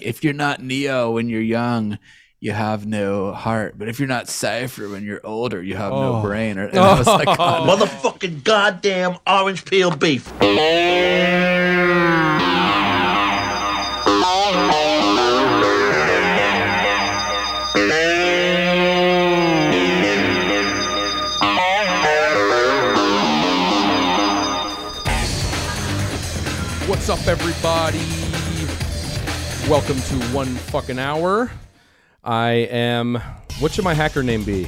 if you're not Neo when you're young, you have no heart. But if you're not Cypher when you're older, you have no Oh. brain. Or, and I was like, oh, Motherfucking goddamn orange peel beef. What's up, everybody? Welcome to One Fucking Hour. I am. What should my hacker name be?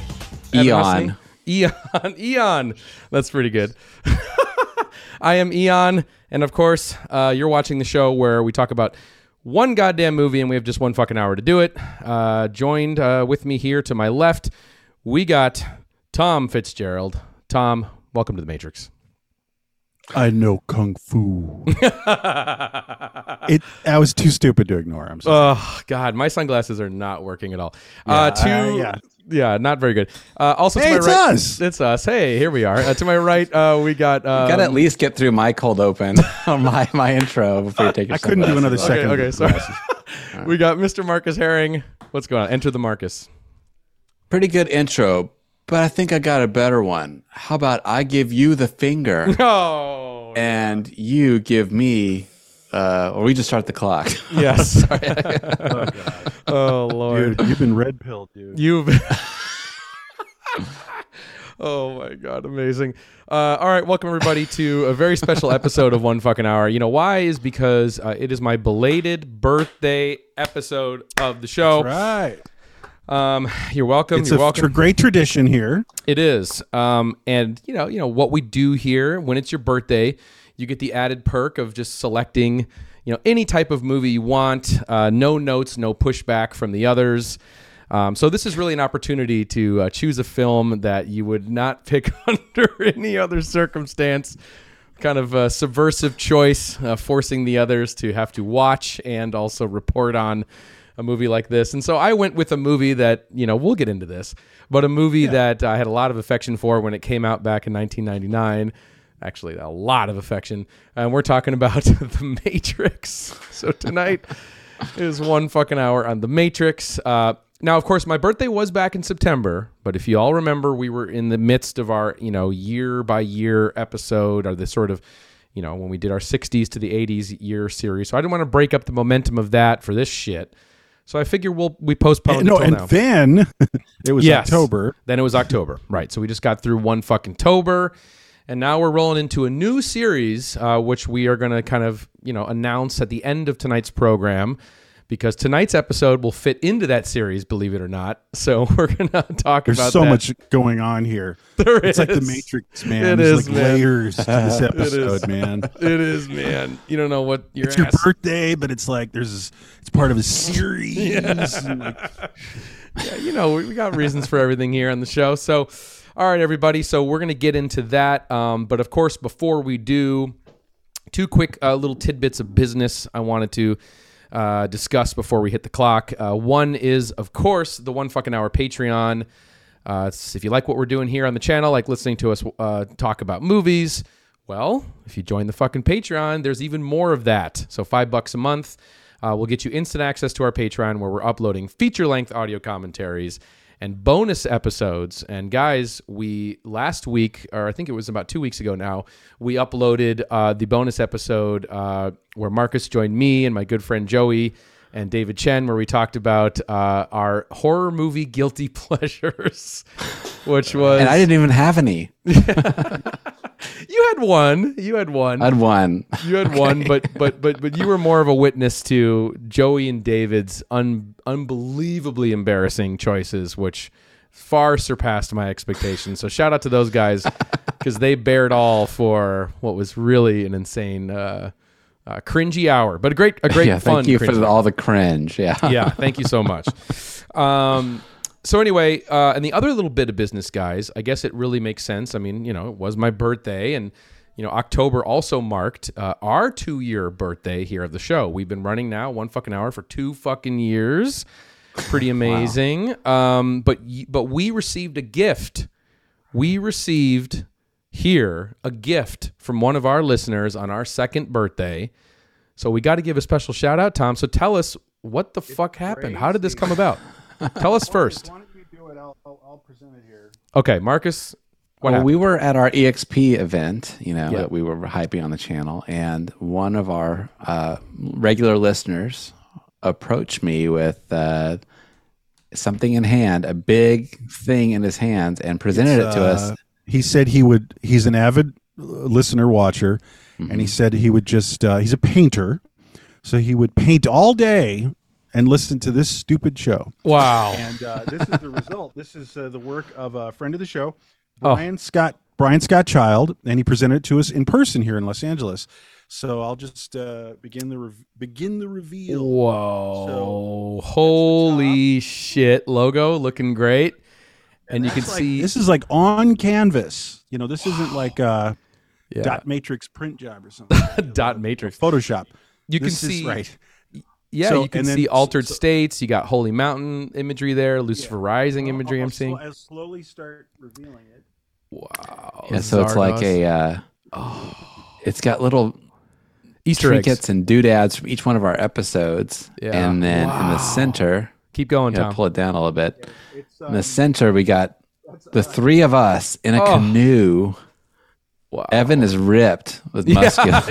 Eon. Eon. Eon. That's pretty good. I am Eon, and of course, uh, you're watching the show where we talk about one goddamn movie, and we have just one fucking hour to do it. Uh, joined uh, with me here to my left, we got Tom Fitzgerald. Tom, welcome to the Matrix. I know kung fu. it. I was too stupid to ignore. I'm sorry. Oh God, my sunglasses are not working at all. uh, to uh, yeah. yeah, not very good. Uh, also, Hey, to my it's right, us. It's us. Hey, here we are. Uh, to my right, uh, we got. Um, gotta at least get through my cold open on my, my intro before you take your I couldn't do another second. okay, sorry. we got Mr. Marcus Herring. What's going on? Enter the Marcus. Pretty good intro, but I think I got a better one. How about I give you the finger Oh and you give me, uh, or we just start the clock. yes. oh Lord, Dude, you've been red pilled, dude. you've. Oh my god, amazing! Uh, all right, welcome everybody to a very special episode of One Fucking Hour. You know why? Is because uh, it is my belated birthday episode of the show. right. Um, you're welcome. It's you're a welcome. tr- great tradition here. It is. Um, and you know, you know what we do here when it's your birthday, you get the added perk of just selecting, you know, any type of movie you want. Uh, no notes, no pushback from the others. Um, so this is really an opportunity to uh, choose a film that you would not pick under any other circumstance. Kind of a subversive choice, uh, forcing the others to have to watch and also report on a movie like this. And so I went with a movie that, you know, we'll get into this, but a movie that I had a lot of affection for when it came out back in 1999. Actually, a lot of affection. And we're talking about The Matrix. So tonight is one fucking hour on The Matrix. Uh, now, of course, my birthday was back in September, but if you all remember, we were in the midst of our, you know, year by year episode or the sort of, you know, when we did our 60s to the 80s year series. So I didn't want to break up the momentum of that for this shit. So I figure we'll we postpone no, until and now. then it was Yes. October. Then it was October, right? So we just got through one fucking Tober, and now we're rolling into a new series, uh, which we are going to kind of you know announce at the end of tonight's program, because tonight's episode will fit into that series, believe it or not. So we're going to talk about it. There's about so that. much going on here. There It's like the. Matrix, man. It There's is, like man. layers to this is. episode, man. It is, man. You don't know what your It's your birthday, but it's like there's it's part of a series. and, like, yeah, you know, we we got reasons for everything here on the show. So, all right, everybody. So we're gonna get into that. Um, but of course, before we do, two quick uh, little tidbits of business I wanted to uh, discuss before we hit the clock. Uh, one is, of course, the one fucking hour Patreon. Uh, if you like what we're doing here on the channel, like listening to us uh, talk about movies, well, if you join the fucking Patreon, there's even more of that. So five bucks a month uh, will get you instant access to our Patreon, where we're uploading feature-length audio commentaries and bonus episodes. And guys, we last week, or I think it was about two weeks ago now, we uploaded uh, the bonus episode uh, where Marcus joined me and my good friend Joey and David Chen, where we talked about uh, our horror movie guilty pleasures, which was and I didn't even have any. you had one, you had one, I had one. you had one, but but but but you were more of a witness to Joey and David's un, unbelievably embarrassing choices, which far surpassed my expectations. So shout out to those guys because they bared all for what was really an insane, uh, uh, cringy hour, but a great a great yeah, fun. thank you for all the cringe. Yeah. yeah, thank you so much. Um, so anyway, uh, and the other little bit of business, guys, I guess it really makes sense. I mean, you know, it was my birthday, and you know, October also marked uh, our two-year birthday here of the show. We've been running now one fucking hour for two fucking years. Pretty amazing. Um, but but we received a gift. We received here a gift from one of our listeners on our second birthday. So we got to give a special shout out, Tom. So tell us what the fuck happened? How did this come about? Tell us first. Why don't you do it? I'll, I'll, I'll present it here. Okay, Marcus. What well, we were at our EXP event, you know, Yeah. that we were hyping on the channel, and one of our uh, regular listeners approached me with uh, something in hand, a big thing in his hands, and presented it to us. Uh, He said he would. He's an avid uh, listener watcher, and Mm-hmm. he said he would just. Uh, he's a painter, so he would paint all day and listen to this stupid show. wow. And uh, this is the result. This is uh, the work of a friend of the show, Oh. Brian Scott. Brian Scott Child, and he presented it to us in person here in Los Angeles. So I'll just uh, begin the rev- begin the reveal. Whoa. Holy shit. Logo looking great. And you can like- see this is like on canvas. You know, this isn't like a yeah, dot matrix print job or something. dot matrix. Photoshop. You can This is see right. Yeah, So- you can then- see altered so- states. You got Holy Mountain imagery there, Lucifer Rising imagery I'll, I'm I'll seeing. sl- I'll slowly start revealing it. Wow. Yeah, so it's like a. Uh, It's got little Easter eggs. and doodads from each one of our episodes, Yeah. and then in the center, Keep going, gotta Tom. pull it down a little bit. It's, In the center, we got the three of us in a Oh. canoe. Wow. Evan is ripped with muscular.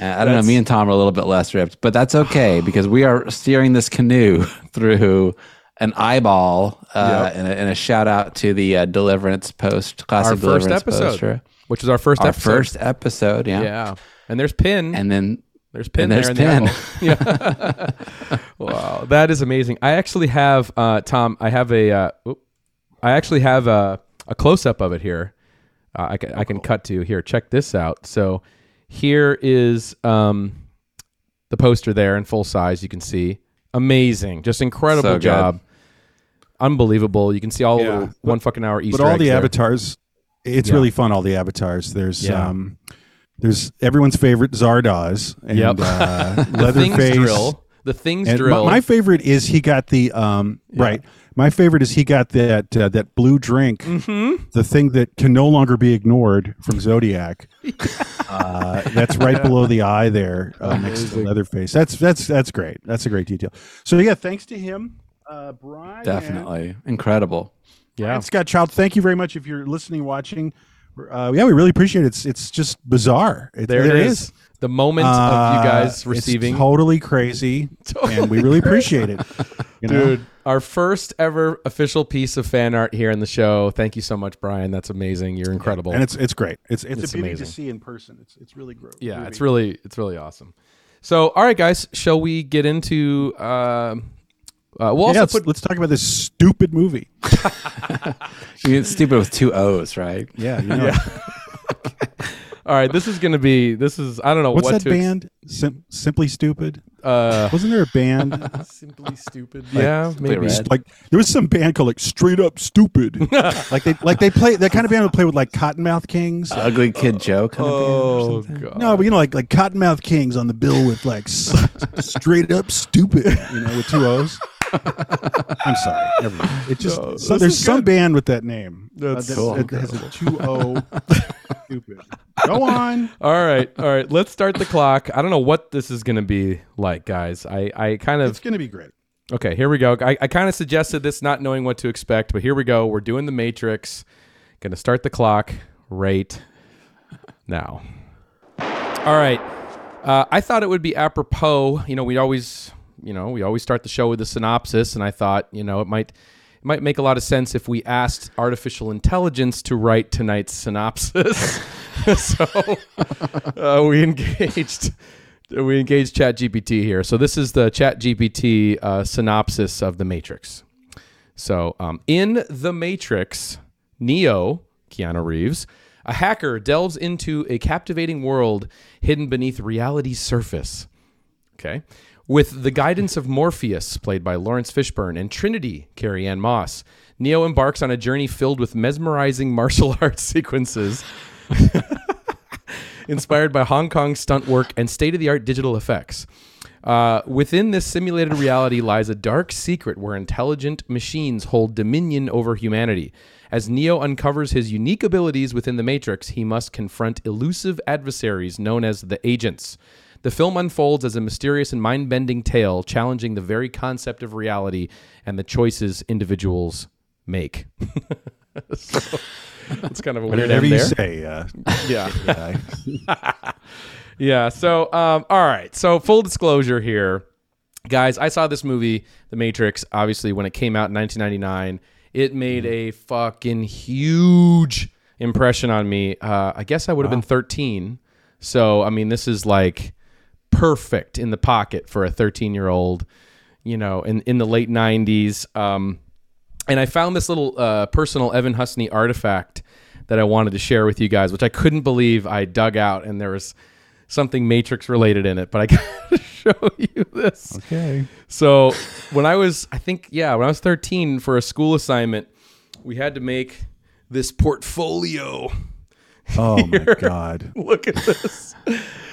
And I don't know. Me and Tom are a little bit less ripped, but that's okay because we are steering this canoe through an eyeball. Uh, Yep. and, a, and a shout out to the uh, Deliverance Post, classic Our first episode, poster. which is our first Our episode. first episode, yeah. Yeah. And there's Pin. And then There's pin And there. there's in the. Yeah. wow, that is amazing. I actually have uh, Tom. I have a. Uh. I actually have a, a close up of it here. Uh, I can I can cut to here. Check this out. So here is um, the poster there in full size. You can see amazing, just incredible So job, unbelievable. You can see all Yeah. the one fucking hour Easter but all eggs the there. avatars, it's Yeah. really fun. All the avatars. There's Yeah. um, there's everyone's favorite Zardoz and Yep. uh, Leatherface. Drill. The things And my, drill. my favorite is he got the um right. My favorite is he got that uh, that blue drink, Mm-hmm. the thing that can no longer be ignored from Zodiac. uh, that's right below the eye there, uh, next to Leatherface. That's that's that's great. That's a great detail. So yeah, thanks to him, uh, Brian. definitely incredible. yeah. And Scott Child, thank you very much if you're listening, watching. Uh, yeah, we really appreciate it. It's it's just bizarre. It, There it is. The moment of Uh, you guys it's receiving. totally crazy, and we really appreciate it. You know? Dude, our first ever official piece of fan art here in the show. Thank you so much, Brian. That's amazing. You're incredible. and it's it's great. It's it's, It's a beauty amazing. to see in person. It's it's really great. yeah, it's really it's really awesome. So, all right, guys, shall we get into? Uh, uh, we'll Yeah, also let's, put. let's talk about this stupid movie. You mean, it's stupid with two O's, right? Yeah, you know. All right, this is going to be. This is. I don't know What's what that to. ex- band? Sim- Simply Stupid. Uh, Wasn't there a band? simply stupid. yeah, maybe. Red. like there was some band called like Straight Up Stupid. like they like they play that kind of band would play with like Kottonmouth Kings. Ugly Kid Joe kind of band or Oh something. god. No, but you know, like like Kottonmouth Kings on the bill with like s- straight up stupid, you know, with two O's. I'm sorry. Never mind. It just No, so, this there's is some good. band with that name. That's uh, cool. that, that has a two O stupid. Go on. All right, all right. Let's start the clock. I don't know what this is going to be like, guys. I, I kind of It's gonna be great. Okay, here we go. I, I kind of suggested this, not knowing what to expect, but here we go. We're doing the Matrix. Gonna start the clock right now. All right. Uh, I thought it would be apropos. You know, we always, you know, we always start the show with a synopsis, and I thought, you know, it might, it might make a lot of sense if we asked artificial intelligence to write tonight's synopsis. so uh, we engaged we engaged ChatGPT here. So this is the ChatGPT uh, synopsis of the Matrix. So um, in the Matrix, Neo, Keanu Reeves, a hacker delves into a captivating world hidden beneath reality's surface. Okay. With the guidance of Morpheus, played by Laurence Fishburne, and Trinity, Carrie Ann Moss, Neo embarks on a journey filled with mesmerizing martial arts sequences inspired by Hong Kong stunt work and state of the art digital effects. Uh, within this simulated reality lies a dark secret where intelligent machines hold dominion over humanity. As Neo uncovers his unique abilities within the Matrix, he must confront elusive adversaries known as the Agents. The film unfolds as a mysterious and mind bending tale challenging the very concept of reality and the choices individuals make. so, it's kind of a weird Whatever you there. say. Uh, Yeah. guy. Yeah. So, um, all right. So, full disclosure here, guys. I saw this movie, The Matrix. Obviously, when it came out in 1999, it made a fucking huge impression on me. Uh, I guess I would have been 13. So, I mean, this is like perfect in the pocket for a 13 year old. You know, in in the late 90s. Um, and I found this little uh, personal Evan Husney artifact that I wanted to share with you guys, which I couldn't believe I dug out, and there was something Matrix related in it. But I gotta show you this. okay. So when I was, I think, yeah, when I was 13 for a school assignment, we had to make this portfolio. Oh my god. Look at this.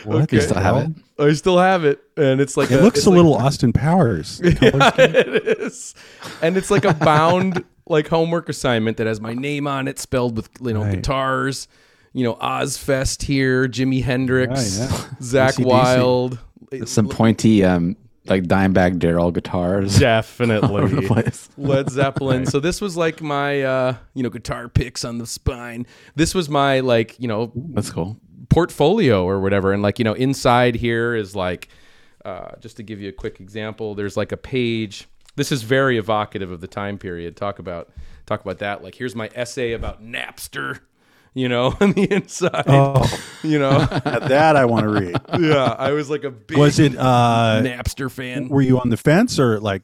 What You still have hell? it? I still have it, and it's like It a, looks a like- little Austin Powers. color scheme. it is, and it's like a bound like homework assignment that has my name on it, spelled with you know Right. guitars, you know Ozzfest here, Jimi Hendrix, Right, yeah. Zach AC/DC. Wild, Some pointy, um, like Dimebag Darrell guitars. all over the definitely place. Led Zeppelin. So this was like my uh, you know guitar picks on the spine. This was my like you know That's cool. portfolio or whatever. And like, you know, inside here is like, uh, just to give you a quick example, there's like a page. This is very evocative of the time period. Talk about talk about that. Like, here's my essay about Napster. You know, on the inside. Oh, You know, that I want to read. yeah, I was like a big Was it? uh Napster fan. Were you on the fence or like?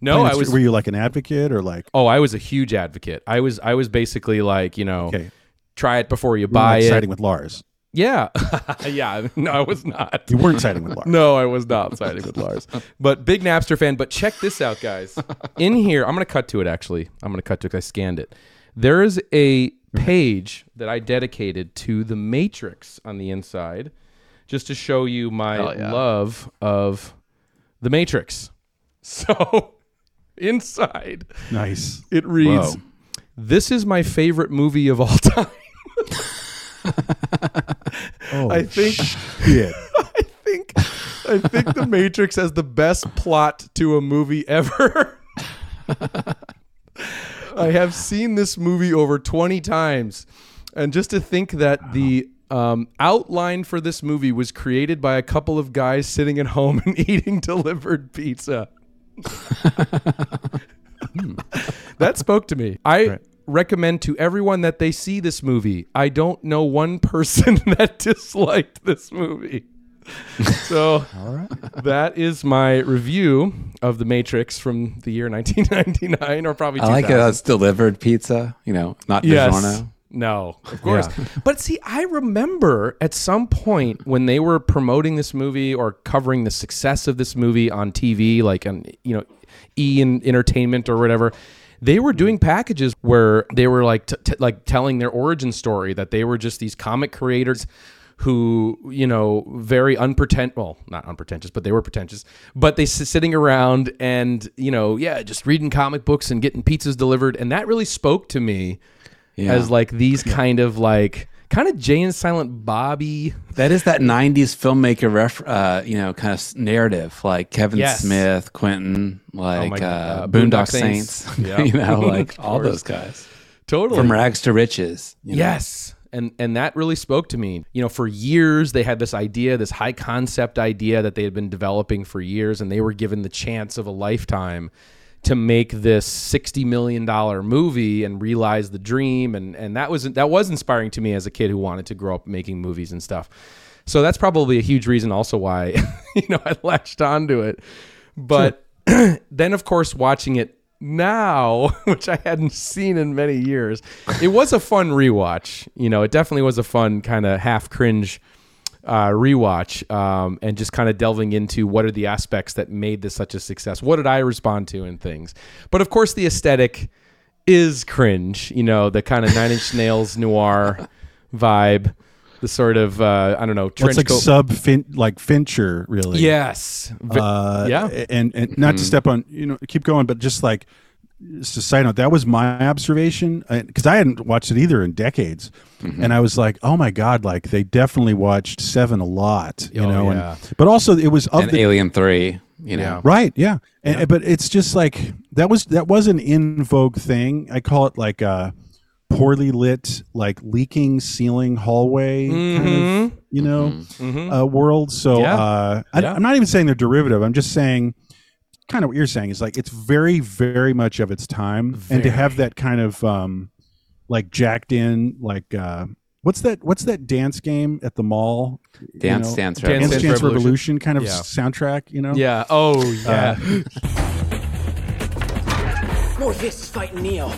No, I was. Were you like an advocate or like? Oh, I was a huge advocate. I was. I was basically like, you know, Okay, try it before you you buy it. siding with Lars. Yeah, yeah. No, I was not. You weren't siding with Lars. No, I was not siding with Lars. But big Napster fan. But check this out, guys. In here, I'm going to cut to it, actually. I'm going to cut to it. I scanned it. There is a Mm-hmm. page that I dedicated to The Matrix on the inside, just to show you my yeah. love of The Matrix. So, inside, Nice. it reads Whoa. This is my favorite movie of all time. Oh, I think. shit. I think I think The Matrix has the best plot to a movie ever. I have seen this movie over 20 times. And just to think that the um, outline for this movie was created by a couple of guys sitting at home and eating delivered pizza. that spoke to me. I recommend to everyone that they see this movie. I don't know one person that disliked this movie. So that is my review of The Matrix from the year 1999 or probably I like it. It's delivered pizza. You know, not Yes. DiGiorno. No, of course. But see, I remember at some point when they were promoting this movie or covering the success of this movie on TV, like on you know, E in Entertainment or whatever. They were doing packages where they were like t- t- like telling their origin story that they were just these comic creators who you know very unpretentious well not unpretentious but they were pretentious but they sitting around and you know yeah just reading comic books and getting pizzas delivered and that really spoke to me Yeah. as like these kind of like kind of Jay and Silent Bobby. That is that '90s filmmaker, ref, uh, you know, kind of narrative, like Kevin Yes. Smith, Quentin, like my uh, Boondock, Boondock Saints. Saints. You know, like all those guys Totally. from rags to riches. you know. Yes. And and that really spoke to me. You know, for years they had this idea, this high concept idea that they had been developing for years and they were given the chance of a lifetime to make this 60 million dollar movie and realize the dream and and that was that was inspiring to me as a kid who wanted to grow up making movies and stuff. So that's probably a huge reason also why you know I latched onto it. But then of course watching it now, which I hadn't seen in many years, it was a fun rewatch. You know, it definitely was a fun kind of half cringe uh, rewatch, um, and just kind of delving into what are the aspects that made this such a success. What did I respond to in things? But of course, the aesthetic is cringe. You know, the kind of Nine Inch Nails noir vibe, the sort of uh, I don't know trench it's like coat. sub fin- like Fincher, really. yes, Uh, yeah. And and not Mm-hmm. to step on, you know, keep going, but just like just a side note, that was my observation because I hadn't watched it either in decades, Mm-hmm. and I was like, oh my god, like they definitely watched Seven a lot, you Oh, know. yeah. And but also it was of and the Alien Three. You know, Yeah. right, yeah. And, but it's just like that was that was an in vogue thing. I call it like a poorly lit, like leaking ceiling hallway kind of you know Mhm. uh, world. So Yeah. uh, I, Yeah. I'm not even saying they're derivative. I'm just saying kind of what you're saying is like it's very, very much of its time, and to have that kind of um, like jacked in, like uh, what's that? What's that dance game at the mall? You Dance know? Dance Dance Dance Revolution. Dance Revolution. Revolution, kind of Yeah. soundtrack. You know? Yeah. Oh yeah. Morpheus is fighting Neo.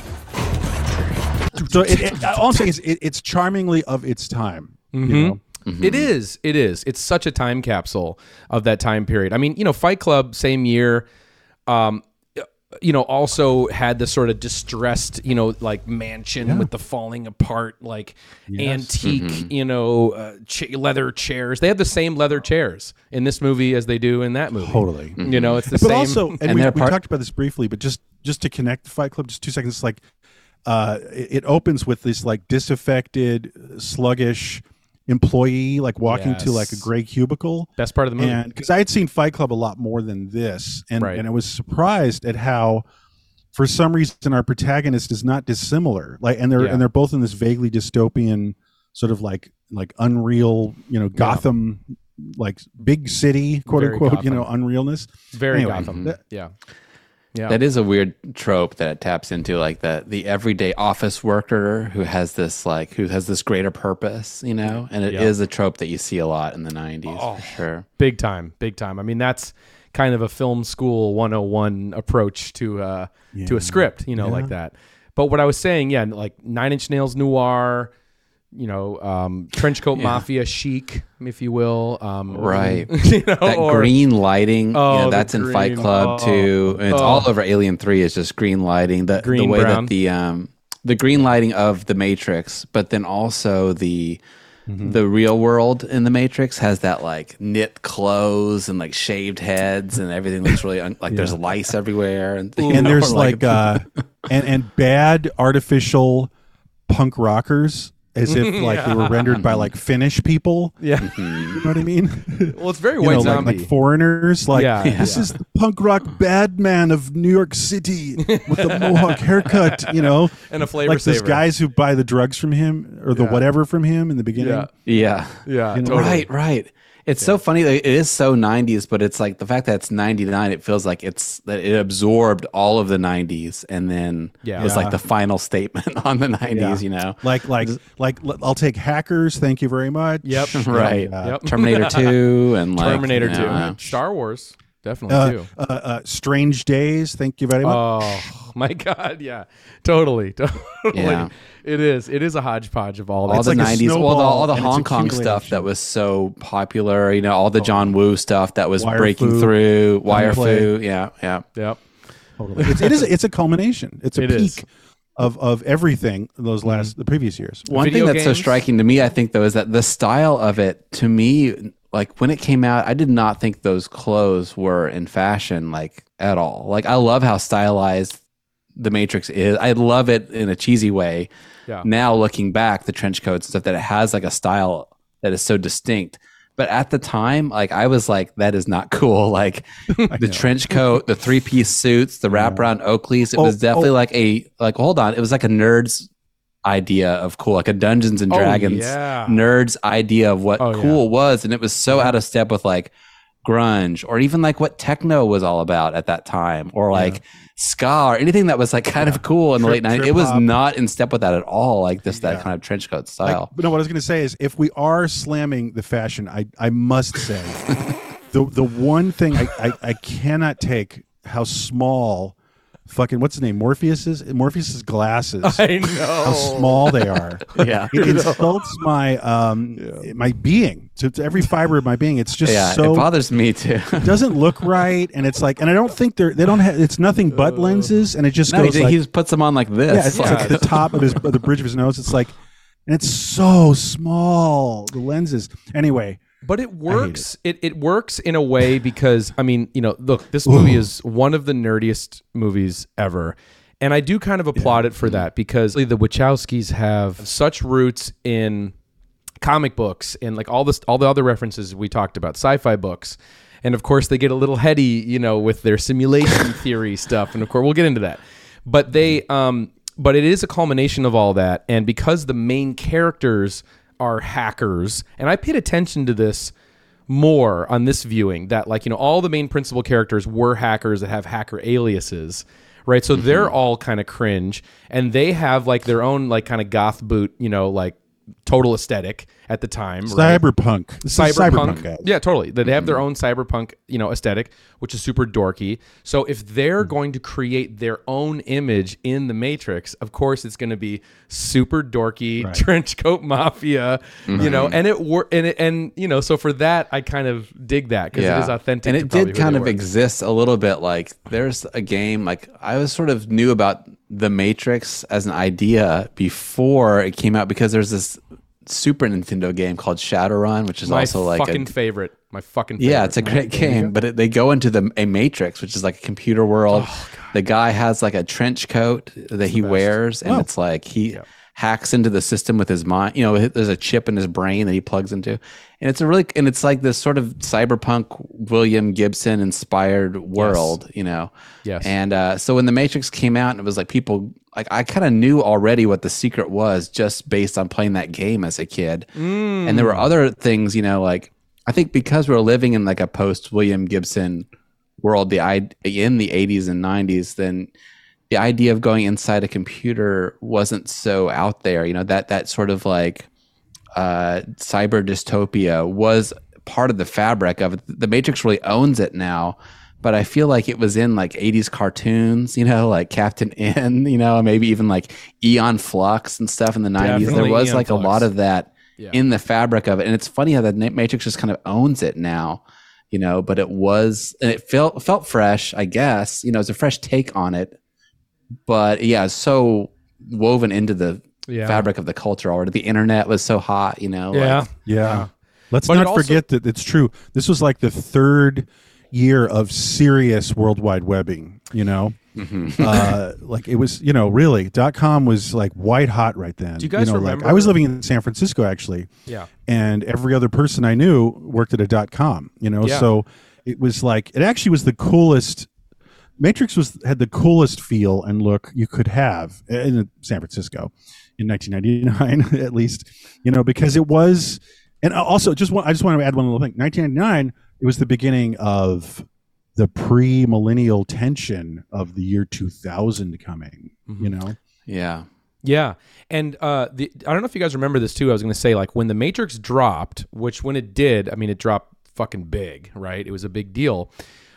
So it, it, all I'm saying is it, it's charmingly of its time. You know? It is. It is. It's such a time capsule of that time period. I mean, you know, Fight Club, same year, um, you know, also had the sort of distressed, you know, like mansion with the falling apart, like antique, you know, uh, ch- leather chairs. They have the same leather chairs in this movie as they do in that movie. Totally. You know, it's the but same. But also, and, And we, they're we part- talked about this briefly, but just just to connect the Fight Club, just two seconds. It's like uh, it, opens with this like disaffected, sluggish employee like walking to like a gray cubicle. best part of the movie. And because I had seen Fight Club a lot more than this, and Right. and I was surprised at how, for some reason, our protagonist is not dissimilar. Like, and they're Yeah. and they're both in this vaguely dystopian sort of like like unreal, you know, Gotham, like big city, quote Very unquote, you know, unrealness. Very Anyway, Gotham. that- yeah. Yeah. That is a weird trope that it taps into, like the the everyday office worker who has this like who has this greater purpose, you know. And it is Yeah. a trope that you see a lot in the '90s for sure. big time big time i mean that's kind of a film school 101 approach to uh to a script you know like that but what i was saying yeah like nine inch nails noir you know um trench coat mafia chic if you will um Right. you know That or- green lighting, Oh, you know, the that's in Fight. Club Oh. too. And it's Oh. all over Alien Three. Is just green lighting. The Green, the way brown. that the um the green lighting of the Matrix, but then also the Mm-hmm. the real world in the Matrix has that like knit clothes and like shaved heads and everything looks really un- like there's lice everywhere and, you and know, there's or, like uh and and bad artificial punk rockers as if like they were rendered by like Finnish people. yeah You mm-hmm. know what I mean? well it's very you white know, like, zombie like foreigners. Like Yeah. this Yeah. is the punk rock bad man of New York City with the mohawk haircut. You know, and a flavor like those saver. guys who buy the drugs from him or the Yeah. whatever from him in the beginning. yeah yeah yeah You know, totally. Right, right. It's so funny it is so 90s, but it's like the fact that it's 99, it feels like it's that it absorbed all of the 90s and then Yeah. was like the final statement on the 90s, Yeah. you know? Like like like I'll take hackers. Thank you very much. Yep. Right. Uh, Yep. Terminator 2 and like terminator you 2 know, uh, star wars definitely Uh, too uh, uh, Strange Days. Thank you very much. Oh my god, yeah, totally, totally. Yeah. It is. It is a hodgepodge of all that. all the like 90s, well, the, all the Hong Kong stuff that was so popular, you know, all the John Woo stuff that was Wire breaking Fu, through, Wire Gunplay. Fu, yeah, yeah. Yep. Totally. It's, it is. It's a culmination. It's a It peak is. of of everything those last the previous years. One Video thing that's so striking to me, I think, though, is that the style of it, to me, like when it came out, I did not think those clothes were in fashion, like at all. Like, I love how stylized the Matrix is. I love it in a cheesy way. Yeah. Now, looking back, the trench coats and stuff, that it has like a style that is so distinct. But at the time, like I was like, that is not cool. Like the trench coat, the three piece suits, the wraparound Oakleys. It Oh, was definitely oh. like a like. Hold on, it was like a nerd's idea of cool, like a Dungeons and Oh, Dragons yeah. nerd's idea of what Oh, yeah. cool was, and it was so out of step with like grunge or even like what techno was all about at that time, or like ska or anything that was like kind of cool in the Trip- late nineties. It was hop. not in step with that at all. Like this that Yeah. kind of trench coat Like, style. but no, what I was going to say is, if we are slamming the fashion, I I must say, the the one thing I, I I cannot take how small, fucking what's his name Morpheus's Morpheus's glasses. I know. how small they are. yeah. It insults my um my being to, to every fiber of my being. It's just Yeah, so it bothers me too. it doesn't look right, and it's like, and I don't think they're they don't have. It's nothing but lenses, and it just no, goes he, like he just puts them on like this. yeah, it's Like- like the top of his the bridge of his nose. It's like, and it's so small the lenses. Anyway, But it works. It. it works in a way because I mean, you know, look, this movie is one of the nerdiest movies ever, And I do kind of applaud it for that because the Wachowskis have such roots in comic books and like all this all the other references we talked about, sci-fi books. And of course they get a little heady, you know, with their simulation theory stuff. And of course we'll get into that. But they um but it is a culmination of all that. And because the main characters are hackers, and I paid attention to this more on this viewing that like you know all the main principal characters were hackers that have hacker aliases right? So mm-hmm. they're all kind of cringe and they have like their own like kind of goth boot you know like total aesthetic at the time right? Cyberpunk. Cyberpunk, yeah totally they have their mm-hmm. own cyberpunk you know aesthetic which is super dorky so if they're mm-hmm. going to create their own image in the matrix of course it's going to be super dorky trench coat mafia you know mm-hmm. and it wor- and it, and you know so for that i kind of dig that because it is authentic And it did kind they of were. exist a little bit. Like there's a game like I was sort of knew about the Matrix as an idea before it came out because there's this Super Nintendo game called Shadowrun, which is my also like my fucking a favorite. My fucking favorite. yeah, it's a great game, but it, they go into the a Matrix, which is like a computer world. Oh, the guy has like a trench coat that he wears, and it's like he hacks into the system with his mind. You know, there's a chip in his brain that he plugs into, and it's a really and it's like this sort of cyberpunk William Gibson inspired world. You know, Yes. And uh, so when the Matrix came out, and it was like people like I kind of knew already what the secret was just based on playing that game as a kid, and there were other things. You know, like. I think because we're living in like a post William Gibson world, the i in the 80s and 90s, then the idea of going inside a computer wasn't so out there. You know that that sort of like uh, cyber dystopia was part of the fabric of it. The Matrix really owns it now. But I feel like it was in like 80s cartoons, you know, like Captain N, you know, maybe even like Aeon Flux and stuff in the 90s. Definitely there was Aeon like Flux. a lot of that in the fabric of it. And it's funny how the Matrix just kind of owns it now, you know, but it was, and it felt, felt fresh, I guess, you know, it's a fresh take on it. But yeah, so woven into the Yeah. fabric of the culture already. The internet was so hot, you know. like- yeah Yeah. Let's But not also- forget that it's true. This was like the third year of serious worldwide webbing, you know? Mm-hmm. uh, like it was, you know, really, dot com was like white hot right then. Do you guys know, like, remember- I was living in San Francisco actually. Yeah. And every other person I knew worked at a dot com, you know? Yeah. So it was like, it actually was the coolest. Matrix was had the coolest feel and look you could have in San Francisco in 1999 at least you know because it was and also just one, I just want to add one little thing 1999 it was the beginning of the pre-millennial tension of the year 2000 coming Mm-hmm. you know yeah. Yeah, and uh, the, I don't know if you guys remember this too. I was going to say like when the Matrix dropped, which when it did, I mean it dropped fucking big, right? It was a big deal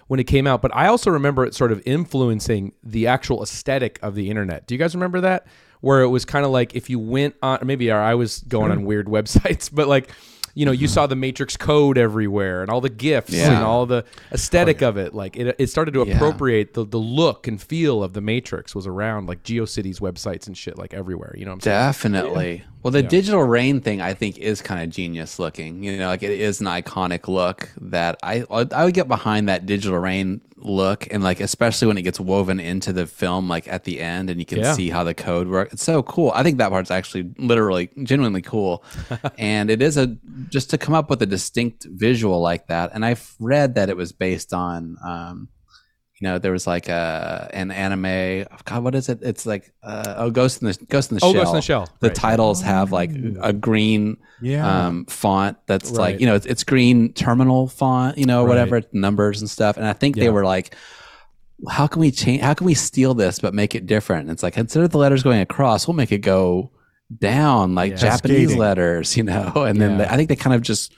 when it came out. But I also remember it sort of influencing the actual aesthetic of the internet. Do you guys remember that? Where it was kind of like if you went on, or maybe I was going on mm-hmm. weird websites, but like. You know, you mm-hmm. saw the Matrix code everywhere, and all the gifs, Yeah. and all the aesthetic oh, of it. Like it, it started to Yeah. appropriate the, the look and feel of the Matrix was around like GeoCities websites and shit like everywhere. You know what I'm saying? Definitely. Well, the digital rain thing, I think, is kind of genius looking. You know, like it is an iconic look that I I would get behind that digital rain look, and like especially when it gets woven into the film, like at the end, and you can Yeah. see how the code works. It's so cool. I think that part's actually literally genuinely cool, and it is a just to come up with a distinct visual like that. And I've read that it was based on. Um, you know, there was like a an anime. God, what is it? It's like uh, oh, Ghost in the Ghost in the Oh, Shell. Ghost in the Shell, The right. titles have like a green Yeah. um, font that's Right. like you know it's, it's green terminal font, you know, or whatever numbers and stuff. And I think Yeah. they were like, how can we change? How can we steal this but make it different? And it's like instead of the letters going across, we'll make it go down like Yeah. Japanese Cascading. letters, you know. And then they, I think they kind of just.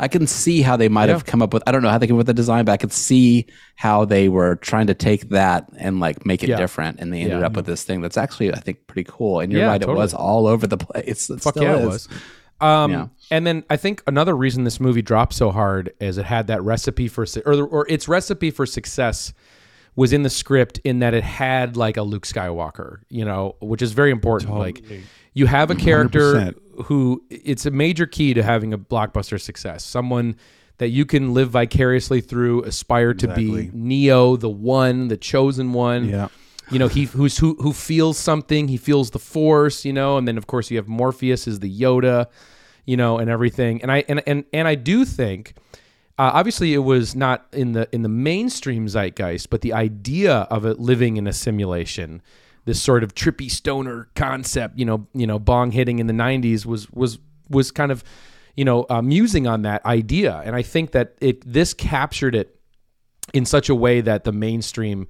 I can see how they might Yeah. have come up with. I don't know how they came up with the design, but I could see how they were trying to take that and like make it Yeah. different, and they ended Yeah. up with this thing that's actually I think pretty cool. And you're Yeah, right, totally. it was all over the place. It Fuck still yeah, is. it was. Um, Yeah. And then I think another reason this movie dropped so hard is it had that recipe for or or its recipe for success was in the script in that it had like a Luke Skywalker, you know, which is very important. Like you have a character 100%. who it's a major key to having a blockbuster success. Someone that you can live vicariously through, aspire to Exactly. be Neo, the one, the chosen one. Yeah. you know, he who's who who feels something. He feels the force, you know, and then of course you have Morpheus is the Yoda, you know, and everything. And I and and and I do think. Uh, obviously, it was not in the in the mainstream zeitgeist, but the idea of it living in a simulation, this sort of trippy stoner concept, you know, you know, bong hitting in the '90s was was was kind of, you know, uh, musing on that idea, and I think that it this captured it in such a way that the mainstream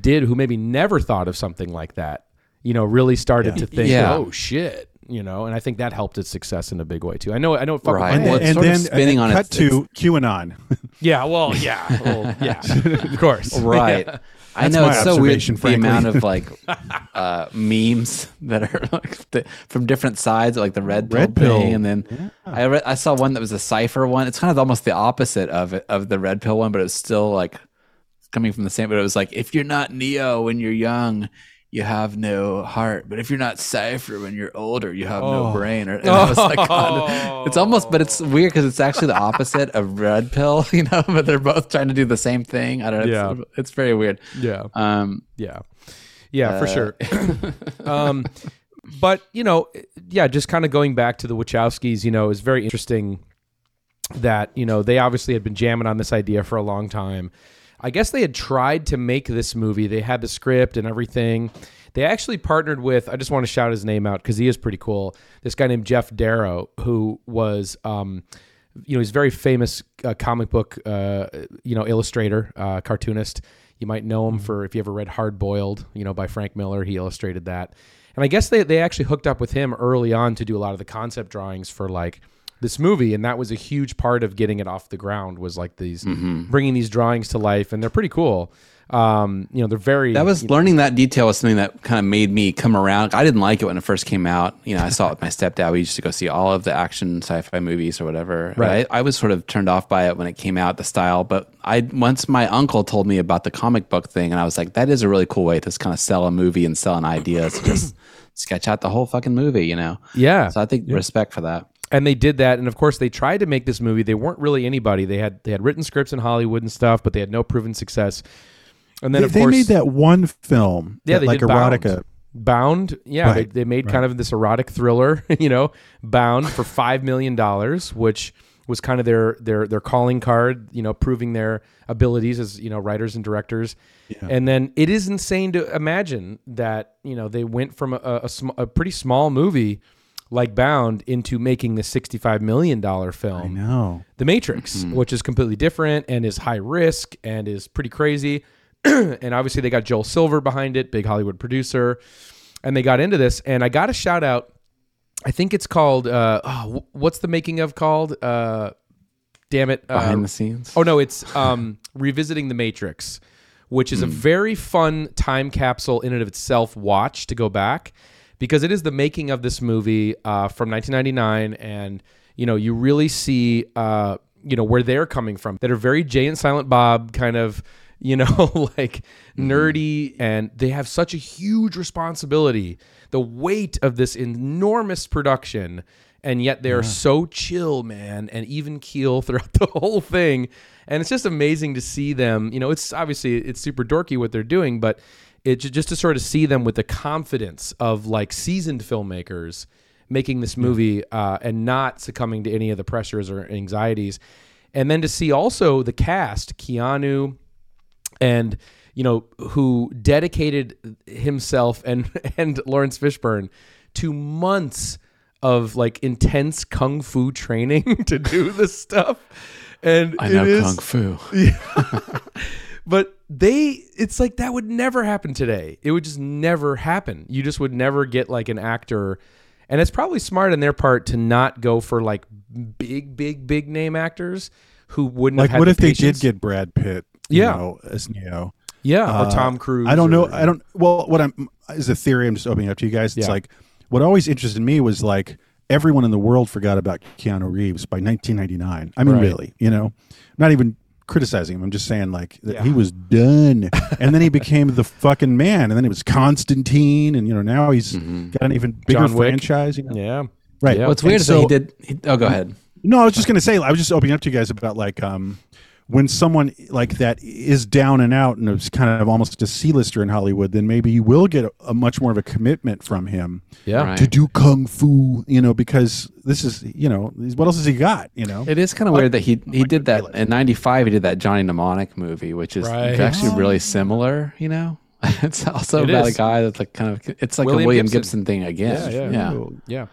did, who maybe never thought of something like that, you know, really started to think, Yeah. oh shit, you know, and I think that helped its success in a big way too. I know, I know, it fucking Right. did. Well, it's and sort of then spinning uh, on cut its- to QAnon. yeah, well, yeah, well, yeah, of course, Right. I know it's so weird observation, the amount of like uh, memes that are like the, from different sides, like the red pill, Red pill. thing, and then I read, I saw one that was a Cypher one. It's kind of almost the opposite of it of the red pill one, but it's still like coming from the same. But it was like if you're not Neo when you're young, you have no heart, but if you're not Cypher when you're older, you have no brain. Or, I like, God, it's almost, but it's weird because it's actually the opposite of red pill, you know. But they're both trying to do the same thing. I don't know. It's, Yeah. it's very weird. yeah. Um, Yeah. Yeah, for sure. um, but, you know, yeah, just kind of going back to the Wachowskis, you know, is very interesting that, you know, they obviously had been jamming on this idea for a long time. I guess they had tried to make this movie. They had the script and everything. They actually partnered with, I just want to shout his name out because he is pretty cool. This guy named Geof Darrow, who was, um, you know, he's a very famous uh, comic book, uh, you know, illustrator, uh, cartoonist. You might know him for if you ever read Hard Boiled, you know, by Frank Miller. He illustrated that. And I guess they, they actually hooked up with him early on to do a lot of the concept drawings for like this movie. And that was a huge part of getting it off the ground was like these, bringing these drawings to life. And they're pretty cool. Um, you know, they're very, that was learning that detail was something that kind of made me come around. I didn't like it when it first came out. You know, I saw it with my stepdad. We used to go see all of the action sci-fi movies or whatever. Right. I, I was sort of turned off by it when it came out, the style. But I once my uncle told me about the comic book thing, and I was like, that is a really cool way to just kind of sell a movie and sell an idea. To just sketch out the whole fucking movie. You know. yeah. So I think respect for that. And they did that and of course they tried to make this movie. They weren't really anybody. They had they had written scripts in hollywood and stuff but they had no proven success. And then they, of they made that one film, yeah that, they like did erotica. bound, bound yeah they, Right, they made kind of this erotic thriller you know bound for five million dollars which was kind of their their their calling card you know proving their abilities as you know writers and directors. And then it is insane to imagine that you know they went from a, a, sm- a pretty small movie like bound into making the 65 million dollar film No. the Matrix, which is completely different and is high risk and is pretty crazy. and obviously, they got Joel Silver behind it, big Hollywood producer, and they got into this. And I got a shout out. I think it's called. Uh, oh, what's the making of called? Uh, damn it! Behind Uh, the scenes. Oh no, it's um, revisiting the Matrix, which is a very fun time capsule in and of itself. Watch to go back because it is the making of this movie uh, from 1999, and you know you really see uh, you know where they're coming from that are very Jay and Silent Bob kind of you know like nerdy, and they have such a huge responsibility. The weight of this enormous production and yet they're so chill, man, and even keel throughout the whole thing. And it's just amazing to see them. You know, it's obviously it's super dorky what they're doing, but it just to sort of see them with the confidence of like seasoned filmmakers making this movie uh, and not succumbing to any of the pressures or anxieties. And then to see also the cast, Keanu, and you know who dedicated himself and and Laurence Fishburne to months of like intense kung fu training to do this stuff and I know is- kung fu. but they it's like that would never happen today it would just never happen you just would never get like an actor and it's probably smart on their part to not go for like big big big name actors who wouldn't Like, have had what the if they did get Brad Pitt? you Yeah. know, as Neo. yeah or Uh, tom cruise I don't know. or- I don't. Well, what I'm is a theory. I'm just opening up to you guys. It's Yeah. like what always interested me was like everyone in the world forgot about Keanu Reeves by 1999. I mean, Right. really, you know, not even criticizing him. I'm just saying like that Yeah. he was done, and then he became the fucking man, and then it was Constantine, and you know now he's got an even bigger John franchise. You know? yeah Right. Yeah. What's And weird is that so- he did. He, oh, go ahead. No, I was just gonna say. I was just opening up to you guys about like um, when someone like that is down and out and is kind of almost a C-lister in Hollywood, then maybe you will get a, a much more of a commitment from him Yeah. Right. to do kung fu. You know, because this is you know what else has he got? You know, It is kind of weird that he he oh did that in '95. He did that Johnny Mnemonic movie, which is Right. actually oh. really similar. You know, it's also It about is. a guy that's like kind of it's like William a William Gibson. Gibson, thing again. Yeah, yeah. yeah. Yeah,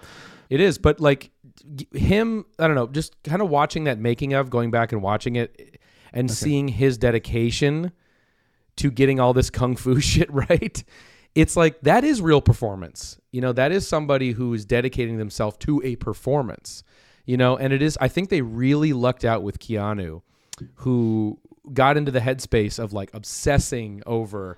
it is. But like him, I don't know, just kind of watching that making of, going back and watching it and seeing his dedication to getting all this kung fu shit right. It's like that is real performance. You know, that is somebody who is dedicating themselves to a performance. You know, and it is I think they really lucked out with Keanu who got into the headspace of like obsessing over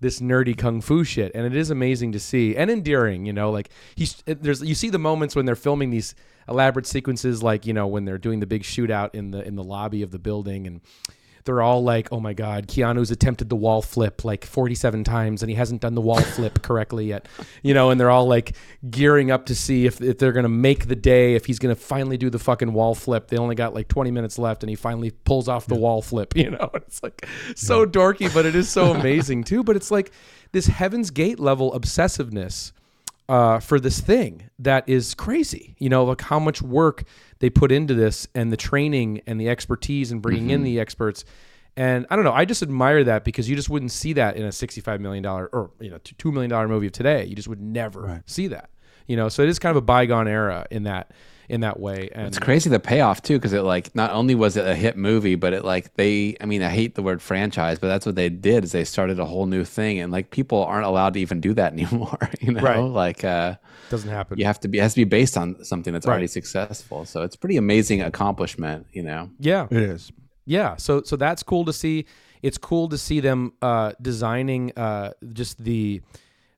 this nerdy kung fu shit and it is amazing to see and endearing you know like he's there's you see the moments when they're filming these elaborate sequences like you know when they're doing the big shootout in the in the lobby of the building and they're all like, "Oh my God, Keanu's attempted the wall flip like 47 times, and he hasn't done the wall flip correctly yet." You know, and they're all like gearing up to see if, if they're gonna make the day, if he's gonna finally do the fucking wall flip. They only got like 20 minutes left, and he finally pulls off the wall flip. You know, it's like so dorky, but it is so amazing too. But it's like this Heaven's Gate level obsessiveness uh, for this thing that is crazy. You know, like how much work they put into this and the training and the expertise and bringing in the experts. And I don't know, I just admire that because you just wouldn't see that in a $65 million or, you know, $2 million movie of today. You just would never see that, you know? So it is kind of a bygone era in that, in that way. And It's crazy the payoff too, because it like not only was it a hit movie, but it like they. I mean, I hate the word franchise, but that's what they did is they started a whole new thing, and like people aren't allowed to even do that anymore. You know, Right. like uh, doesn't happen. you have to be it has to be based on something that's Right. already successful. So it's pretty amazing accomplishment. You know, Yeah. it is. Yeah, so so that's cool to see. It's cool to see them uh, designing uh, just the.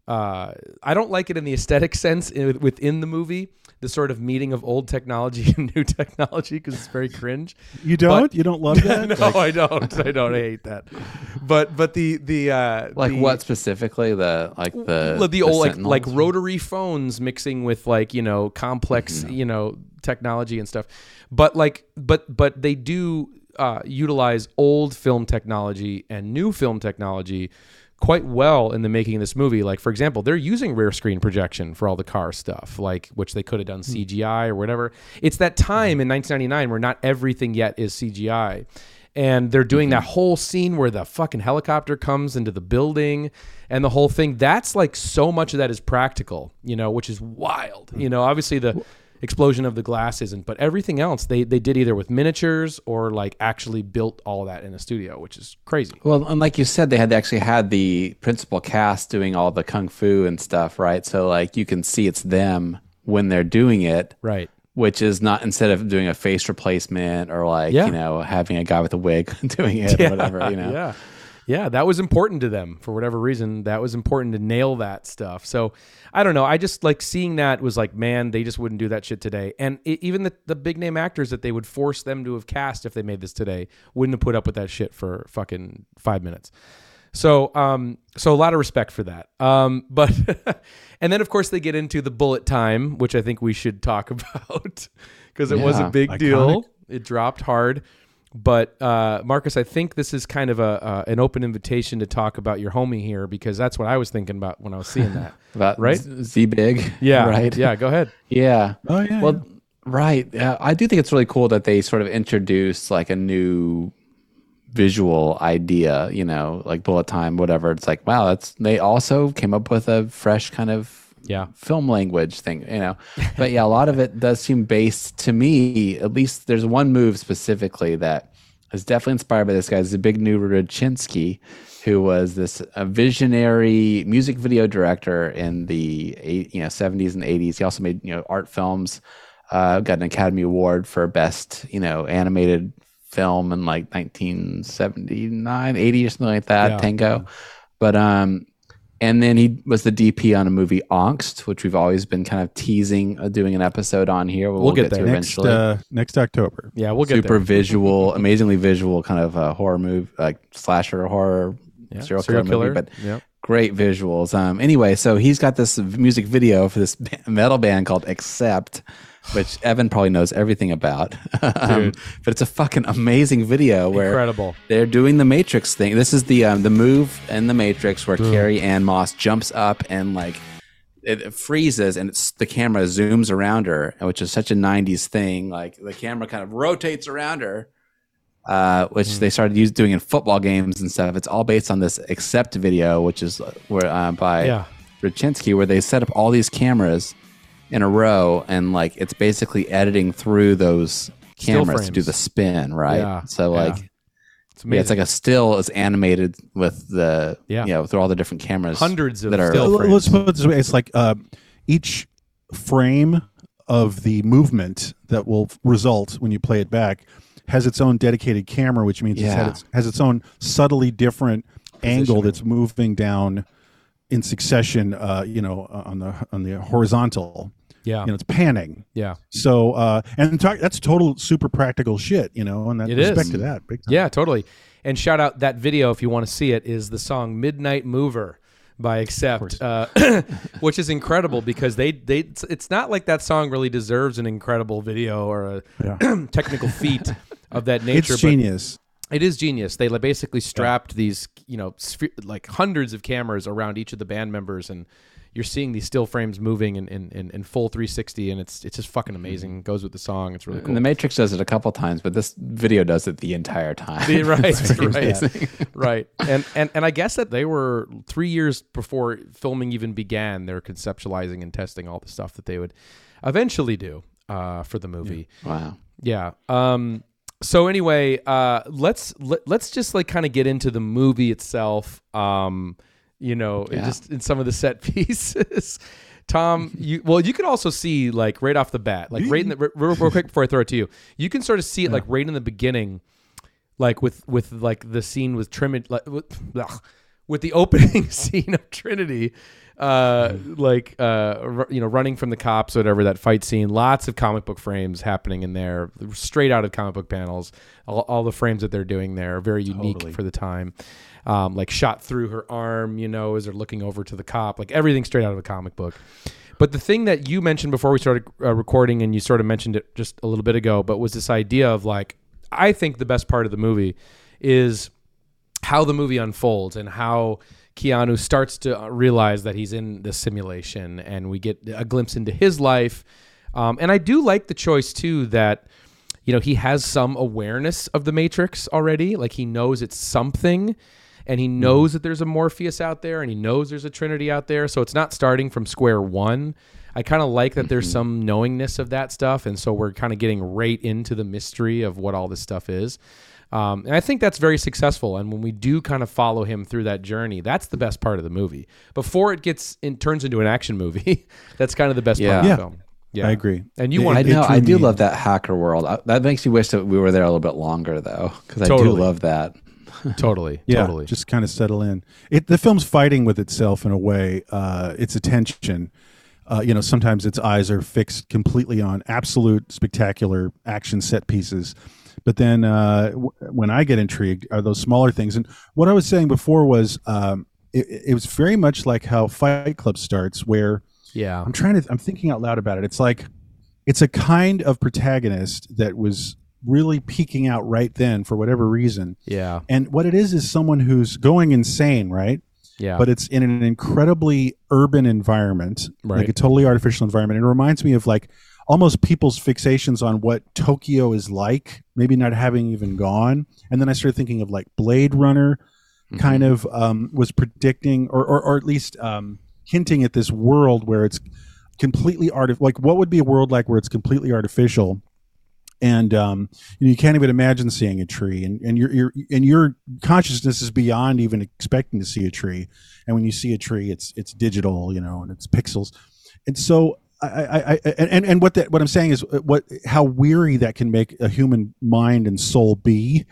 Uh, I don't like it in the aesthetic sense in, within the movie, the sort of meeting of old technology and new technology because it's very cringe. You don't? you don't love that? no, Like, I don't. I don't. I hate that. But but the the uh, like the- what specifically the like the the, the old like Sentinels? like rotary phones mixing with like you know complex you know technology and stuff but like but but they do uh, utilize old film technology and new film technology quite well in the making of this movie. Like for example they're using rear screen projection for all the car stuff like which they could have done hmm. cgi or whatever. It's that time hmm. in 1999 where not everything yet is cgi and they're doing that hmm. whole scene where the fucking helicopter comes into the building and the whole thing. That's like so much of that is practical you know which is wild you know obviously the explosion of the glass isn't but everything else they they did either with miniatures or like actually built all that in a studio which is crazy Well, and like you said, they had actually had the principal cast doing all the kung fu and stuff, right? So like you can see it's them when they're doing it, right which is not instead of doing a face replacement or like Yeah. you know having a guy with a wig doing it or whatever, you know. Yeah. Yeah, that was important to them for whatever reason. That was important to nail that stuff. So I don't know. I just like seeing that was like, man, they just wouldn't do that shit today. And it, even the, the big name actors that they would force them to have cast if they made this today wouldn't have put up with that shit for fucking five minutes. So, um, so a lot of respect for that. Um, but, and then of course they get into the bullet time, which I think we should talk about because it was a big iconic. deal. It dropped hard. But uh, Marcus, I think this is kind of a uh, an open invitation to talk about your homie here because that's what I was thinking about when I was seeing that. About Right? Z Big. Yeah, Right. Yeah, go ahead. Yeah. Oh, yeah, Well, right. Yeah, I do think it's really cool that they sort of introduced like a new visual idea, you know, like bullet time, whatever. It's like, wow, that's they also came up with a fresh kind of Yeah. film language thing, you know. But yeah, a lot of it does seem based to me, at least there's one move specifically that is definitely inspired by this guy. It's Zbigniew Rybczyński, who was this a visionary music video director in the eight, you know 70s and 80s. He also made you know art films. Uh, got an Academy Award for best you know animated film in like 1979, 80 or something like that. Yeah. Tango, but um, and then he was the DP on a movie Angst, which we've always been kind of teasing uh, doing an episode on here. We'll, get get, there. to next eventually. uh, next October. Yeah, we'll get Super there. visual, amazingly visual kind of uh, horror movie, like slasher horror Yeah, serial, serial killer, killer. movie, but Yep. great visuals. Um, anyway, so he's got this music video for this metal band called Accept, which Evan probably knows everything about. um, but it's a fucking amazing video where Incredible. they're doing the Matrix thing. This is the um, the move in the Matrix where Carrie Ann Moss jumps up and like it freezes and it's the camera zooms around her, which is such a '90s thing. Like the camera kind of rotates around her, uh, which they started use, doing in football games and stuff. It's all based on this Accept video, which is uh, where uh, by Yeah. Rybczyński, where they set up all these cameras in a row and like it's basically editing through those cameras to do the spin, right? Yeah, So yeah. like It's yeah, it's like a still is animated with the Yeah. you know through all the different cameras. Hundreds of that are still L- Let's put it this way: it's like uh, each frame of the movement that will result when you play it back has its own dedicated camera, which means it's Yeah. its, has its own subtly different angle that's moving down in succession. Uh, you know, uh, on the on the horizontal. Yeah. You know, it's panning. yeah. So, uh, and talk, that's total super practical shit, you know, and that It respect is. to that. Yeah, totally. And shout out that video if you want to see it is the song "Midnight Mover" by Accept, uh, which is incredible because they they it's, it's not like that song really deserves an incredible video or a technical feat of that nature. It's genius. It is genius. They basically strapped these you know sphere, like hundreds of cameras around each of the band members and. You're seeing these still frames moving in, in, in, in full 360, and it's it's just fucking amazing. Goes with the song. It's really cool. And the Matrix does it a couple times, but this video does it the entire time. Yeah, right, right, right. And and and I guess that they were three years before filming even began. They're conceptualizing and testing all the stuff that they would eventually do uh, for the movie. Wow. Yeah. Um. So anyway, uh, let's let, let's just like kind of get into the movie itself. Um. You know, Yeah. just in some of the set pieces. Tom, you well, you can also see like right off the bat, like right in the real, real quick before I throw it to you, you can sort of see it like right in the beginning, like with with like the scene with Trinity, like, with, ugh, with the opening scene of Trinity, uh, like uh, r- you know, running from the cops, or whatever that fight scene. Lots of comic book frames happening in there, straight out of comic book panels. All, all the frames that they're doing there are very unique Totally. for the time. Um, like shot through her arm, you know, as they're looking over to the cop, like everything straight out of a comic book. But the thing that you mentioned before we started uh, recording, and you sort of mentioned it just a little bit ago, but was this idea of like, I think the best part of the movie is how the movie unfolds and how Keanu starts to uh, realize that he's in the simulation, and we get a glimpse into his life. Um, and I do like the choice too that you know he has some awareness of the Matrix already, like he knows it's something. And he knows that there's a Morpheus out there, and he knows there's a Trinity out there. So it's not starting from square one. I kind of like that there's some knowingness of that stuff, and so we're kind of getting right into the mystery of what all this stuff is. Um, and I think that's very successful. And when we do kind of follow him through that journey, that's the best part of the movie. Before it gets in, turns into an action movie, that's kind of the best part of the Yeah. film. Yeah, I agree. And you want I know. I do me love that hacker world. I, that makes me wish that we were there a little bit longer, though, because I do love that. totally, yeah, totally. just kind of settle in. It the film's fighting with itself in a way. Uh, its attention. Uh, you know, sometimes its eyes are fixed completely on absolute spectacular action set pieces. But then uh, w- when I get intrigued are those smaller things. And what I was saying before was um, it, it was very much like how Fight Club starts, where yeah, I'm trying to. I'm thinking out loud about it. It's like it's a kind of protagonist that was really peeking out right then for whatever reason. yeah, And what it is is someone who's going insane, right? yeah. But it's in an incredibly urban environment, like a totally artificial environment. It reminds me of like almost people's fixations on what Tokyo is like, maybe not having even gone. And then I started thinking of like Blade Runner, kind of um, was predicting, or or, or at least um, hinting at this world where it's completely artificial. Like, what would be a world like where it's completely artificial? And um, you, can't even imagine seeing a tree, and, and your your and your consciousness is beyond even expecting to see a tree. And when you see a tree, it's it's digital, you know, and it's pixels. And so, I, I, I and and what that what I'm saying is uh, what how weary that can make a human mind and soul be,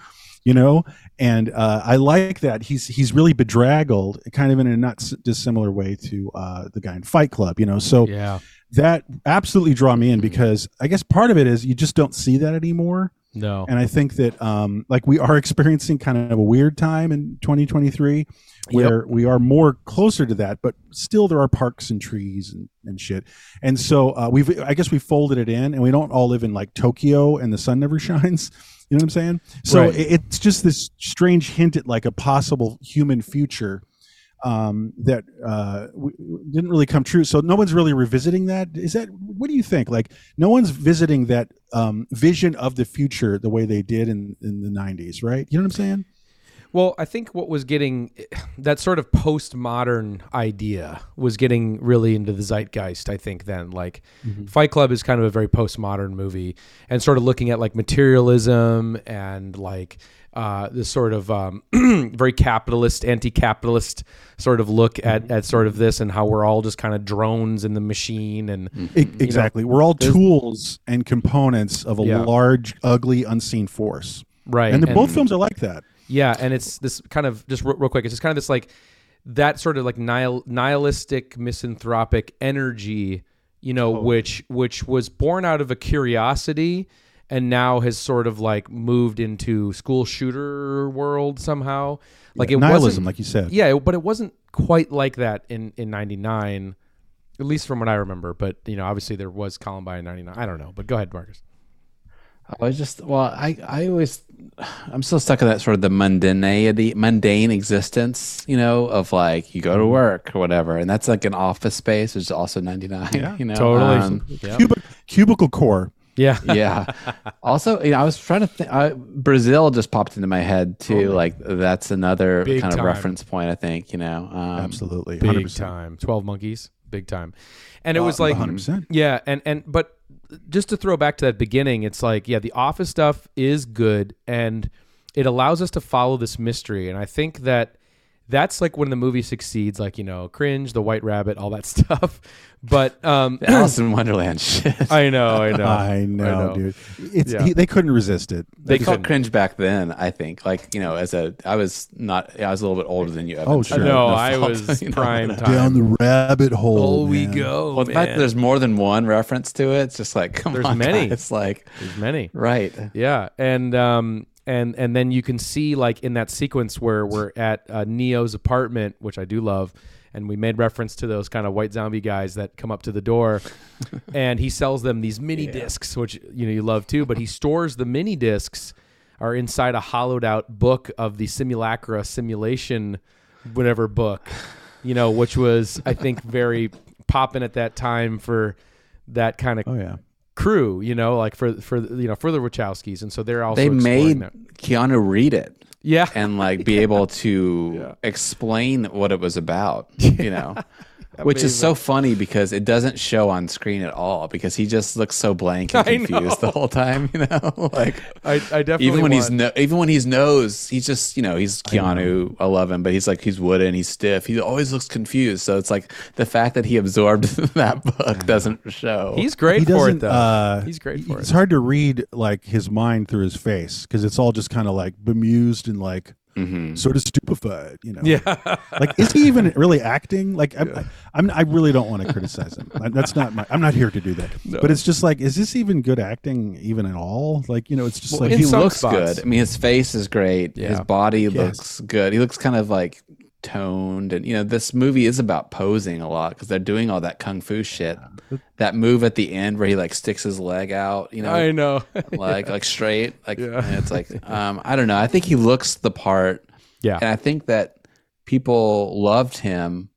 you know. And uh, I like that he's he's really bedraggled, kind of in a not dissimilar way to uh, the guy in Fight Club, you know. So yeah, that absolutely draw me in because I guess part of it is you just don't see that anymore. No. And I think that um, like we are experiencing kind of a weird time in 2023 where we are more closer to that, but still there are parks and trees and, and shit. And so uh, we've I guess we folded it in and we don't all live in like Tokyo and the sun never shines. You know what I'm saying? So Right. it, it's just this strange hint at like a possible human future um, that uh, w- didn't really come true. So no one's really revisiting that. Is that what do you think? Like no one's visiting that um, vision of the future the way they did in in the '90s, right? You know what I'm saying? Well, I think what was getting that sort of postmodern idea was getting really into the zeitgeist. I think then, like Fight Club is kind of a very postmodern movie, and sort of looking at like materialism and like uh, this sort of um, very capitalist, anti-capitalist sort of look at at sort of this and how we're all just kind of drones in the machine and E- exactly. We're all tools and components of a Yeah. large, ugly, unseen force. right. And, the both films are like that. Yeah, and it's this kind of just real, real quick. It's just kind of this like that sort of like nihil, nihilistic, misanthropic energy, you know, which which was born out of a curiosity, and now has sort of like moved into school shooter world somehow. Like it Nihilism, wasn't, like you said. yeah, but it wasn't quite like that in in '99, at least from what I remember. But you know, obviously there was Columbine in '99. I don't know, but go ahead, Marcus. I just well, I I always I'm still stuck in that sort of the mundanity, mundane existence, you know, of like you Mm-hmm. go to work or whatever, and that's like an office space, which is also 99. you know, Totally. Um, Yeah. Cubic- cubicle core. Yeah. yeah. Also, you know, I was trying to think. I, Brazil just popped into my head too. Like that's another Big kind of reference point. I think you know. Um, Absolutely. big 100%. time 12 monkeys big time and it was like 100%. yeah and and but just to throw back to that beginning it's like yeah the office stuff is good and it allows us to follow this mystery and i think that that's like when the movie succeeds like you know cringe the white rabbit all that stuff but um Alice in Wonderland shit. i know i know I know, dude. It's Yeah. he, they couldn't resist it. They They called cringe back then. I think, like you know, as a I was not. I was a little bit older than you. Evan, Oh, sure. no, no i fault, was you know. prime Down the rabbit hole. oh we go Well, the fact that there's more than one reference to it, it's just like, come There's on, many. It's like, there's many right. Yeah, and um and and then you can see like in that sequence where we're at uh, Neo's apartment, which I do love, and we made reference to those kind of white zombie guys that come up to the door, and he sells them these mini discs, which you know you love too. But he stores the mini discs are inside a hollowed out book of the simulacra simulation, whatever book, you know, which was I think very popping at that time for that kind of Oh yeah. Crew, you know, like for for you know for the Wachowskis, and so they're also They exploring made that. Keanu read it yeah, and like be able to explain what it was about, you know. Which is so funny because it doesn't show on screen at all because he just looks so blank and confused the whole time, you know. like I, I definitely even when he's want- no, even when he's knows he's just you know he's Keanu. I, love him, but he's like he's wooden, he's stiff. He always looks confused. So it's like the fact that he absorbed that book doesn't show. he's great He for it though. uh, he's great for It's it. It's hard to read like his mind through his face because it's all just kind of like bemused and like Mm-hmm. sort of stupefied. You know. Yeah, Like, is he even really acting? Like, I'm, I'm, I really don't want to criticize him. That's not my. I'm not here to do that. But it's just like, is this even good acting, even at all? Like, you know, it's just Well, like he looks spots. good. I mean, his face is great. His Yeah. body looks good. He looks kind of like toned, and you know, this movie is about posing a lot because they're doing all that kung fu shit. That move at the end where he like sticks his leg out, you know, I know. like like straight, like Yeah. it's like um, I don't know. I think he looks the part, yeah, and I think that people loved him.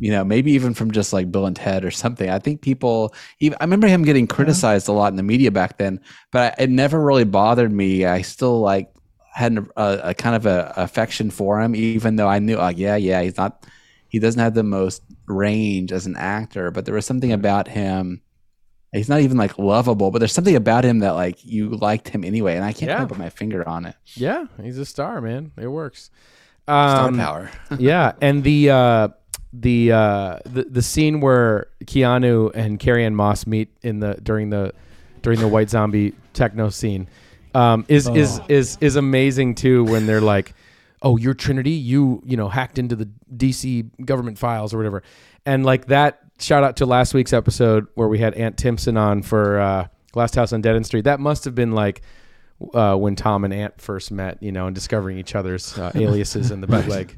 You know, maybe even from just like Bill and Ted or something. I think people. Even, I remember him getting criticized a lot in the media back then, but I, it never really bothered me. I still like had a, a, kind of a affection for him, even though I knew, like, yeah, yeah, he's not. He doesn't have the most range as an actor, but there was something about him. He's not even like lovable, but there's something about him that like you liked him anyway, and I can't Yeah. put my finger on it. yeah. He's a star, man. It works. Star Um, power. yeah, and the uh, the uh, the the scene where Keanu and Carrie Ann Moss meet in the during the during the White Zombie techno scene um, is is is is amazing too. When they're like, "Oh, you're Trinity. You you know hacked into the DC government files or whatever," and like that. Shout out to last week's episode where we had Ant Timpson on for uh, Last House on Dead End Street. That must have been like uh, when Tom and Ant first met, you know, and discovering each other's uh, aliases in the bootleg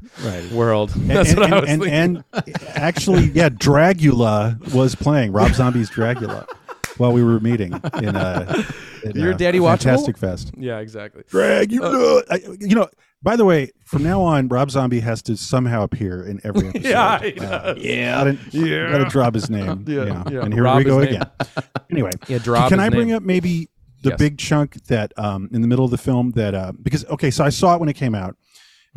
world. That's and, what I was and, and, and actually, yeah, Dragula was playing Rob Zombie's Dragula while we were meeting in, uh, in Your uh, Daddy Watchable? Fantastic Fest. yeah, exactly. Dragula. I, you know, by the way, from now on, Rob Zombie has to somehow appear in every episode. Yeah, he Uh. Yeah. gotta, yeah. gotta drop his name. Yeah, Yeah, yeah. And here Rob we go again. Anyway, Yeah, drop can I bring name. up maybe the Yes. big chunk that um, in the middle of the film that uh, because okay, so I saw it when it came out,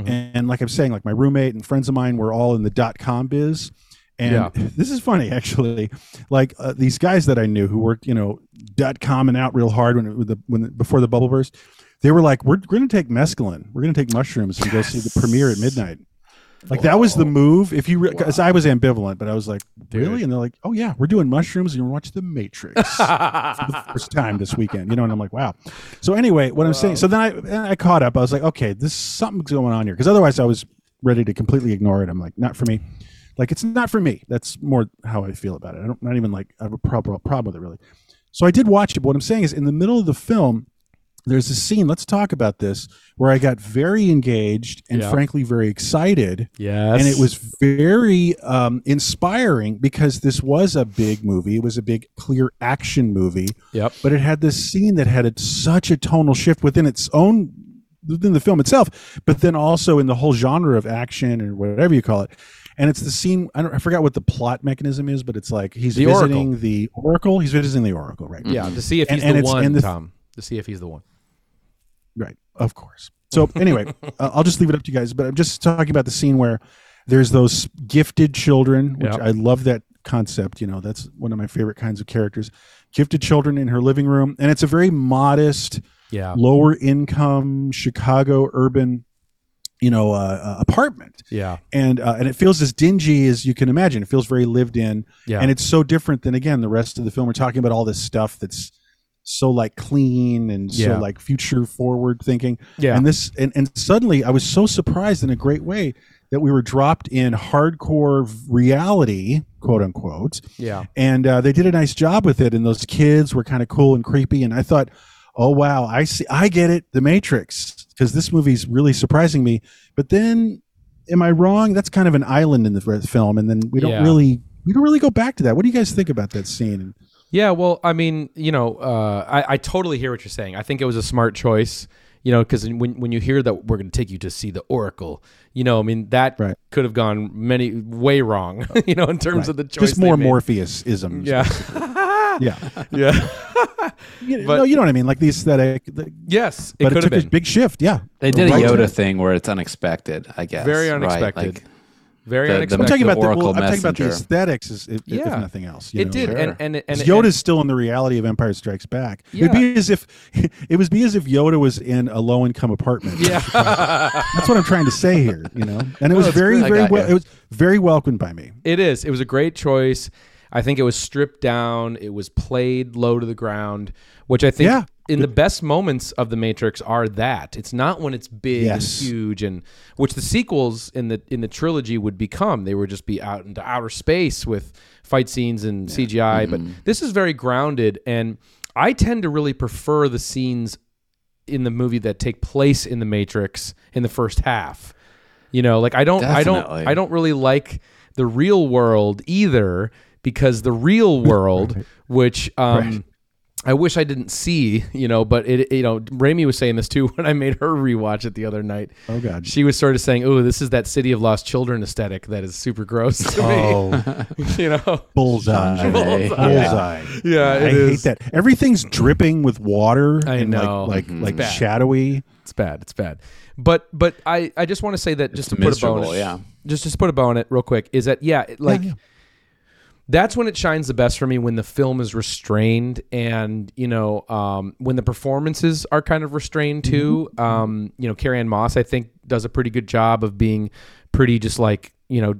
Mm-hmm. and, like I'm saying, like my roommate and friends of mine were all in the dot com biz. And Yeah. this is funny, actually. Like uh, these guys that I knew who worked, you know, dot com and out real hard when it, the when the, before the bubble burst, they were like, "We're, we're going to take mescaline. We're going to take mushrooms and go see the premiere at midnight." Like that was the move. If you, because I was ambivalent, but I was like, "Really?" And they're like, "Oh yeah, we're doing mushrooms and you're watching The Matrix for the first time this weekend." You know, and I'm like, "Wow." So anyway, what I'm saying, so then I I caught up. I was like, "Okay, this something's going on here," because otherwise I was ready to completely ignore it. I'm like, "Not for me." Like it's not for me. That's more how I feel about it. I don't not even like I have a problem problem with it really. So I did watch it. But what I'm saying is, in the middle of the film, there's a scene. Let's talk about this where I got very engaged and Yeah. frankly very excited Yes. and it was very um, inspiring because this was a big movie. It was a big, clear action movie, Yep. but it had this scene that had a, such a tonal shift within its own within the film itself, but then also in the whole genre of action or whatever you call it. And it's the scene. I don't. I forgot what the plot mechanism is, but it's like he's The visiting Oracle. the Oracle. He's visiting the Oracle, right? Yeah, to see if he's and the it's- one, the- Tom. To see if he's the one. Right, of course. So anyway, uh, I'll just leave it up to you guys. But I'm just talking about the scene where there's those gifted children, which Yep. I love that concept. You know, that's one of my favorite kinds of characters. Gifted children in her living room, and it's a very modest, Yeah. lower income Chicago urban, you know, uh, uh, apartment, Yeah. and uh, and it feels as dingy as you can imagine. It feels very lived in, Yeah. and it's so different than again the rest of the film. We're talking about all this stuff that's so like clean and so like future forward thinking. Yeah. And this and, and suddenly I was so surprised in a great way that we were dropped in hardcore reality, quote unquote. Yeah. And uh, they did a nice job with it. And those kids were kind of cool and creepy. And I thought, oh wow, I see, I get it, The Matrix, because this movie's really surprising me. But then, am I wrong? That's kind of an island in the film, and then we don't Yeah. really we don't really go back to that. What do you guys think about that scene? Yeah, well, I mean, you know, uh, I, I totally hear what you're saying. I think it was a smart choice, you know, because when, when you hear that we're going to take you to see the Oracle, you know, I mean, that Right. could have gone many way wrong, you know, in terms of the choice. Just more they. Morpheus isms. Yeah. yeah. yeah. You know, But- no, you know what I mean, like the aesthetic. The, yes. It but it could have took this been. big shift. Yeah, They did a Right. Yoda thing where it's unexpected, I guess. Very right? unexpected. Like, Very the- the- I'm talking about the, Oracle well, I'm talking about the aesthetics, is, if, if nothing else. you it know? did. Sure. And, and, and, 'Cause and Yoda's still in the reality of Empire Strikes Back. It'd be as if it would be as if Yoda was in a low income apartment. Yeah. That's what I'm trying to say here, you know. And it was very, great. Very well. It was very welcomed by me. It is. It was a great choice. I think it was stripped down. It was played low to the ground, which I think Yeah. in the best moments of the Matrix are that. It's not when it's big Yes. and huge and which the sequels in the in the trilogy would become. They would just be out into outer space with fight scenes and CGI, but mm-hmm. this is very grounded and I tend to really prefer the scenes in the movie that take place in the Matrix in the first half. You know, like I don't I don't I don't really like the real world either because the real world which um I wish I didn't see, you know, but it, you know, Rami was saying this too when I made her rewatch it the other night. Oh, God. She was sort of saying, "Oh, this is that City of Lost Children aesthetic that is super gross to me. Oh, me." you know, bullseye. Bullseye. Bullseye. Yeah, I it hate is. that. Everything's dripping with water I and know. like like, Mhm. like Bad. shadowy. It's bad. It's bad. But but I I just want to say that just to put a bow on it, yeah. just just put a bow on it real quick is that yeah it- like yeah. That's when it shines the best for me when the film is restrained and you know um, when the performances are kind of restrained too. Um, you know Carrie Ann Moss I think does a pretty good job of being pretty just like you know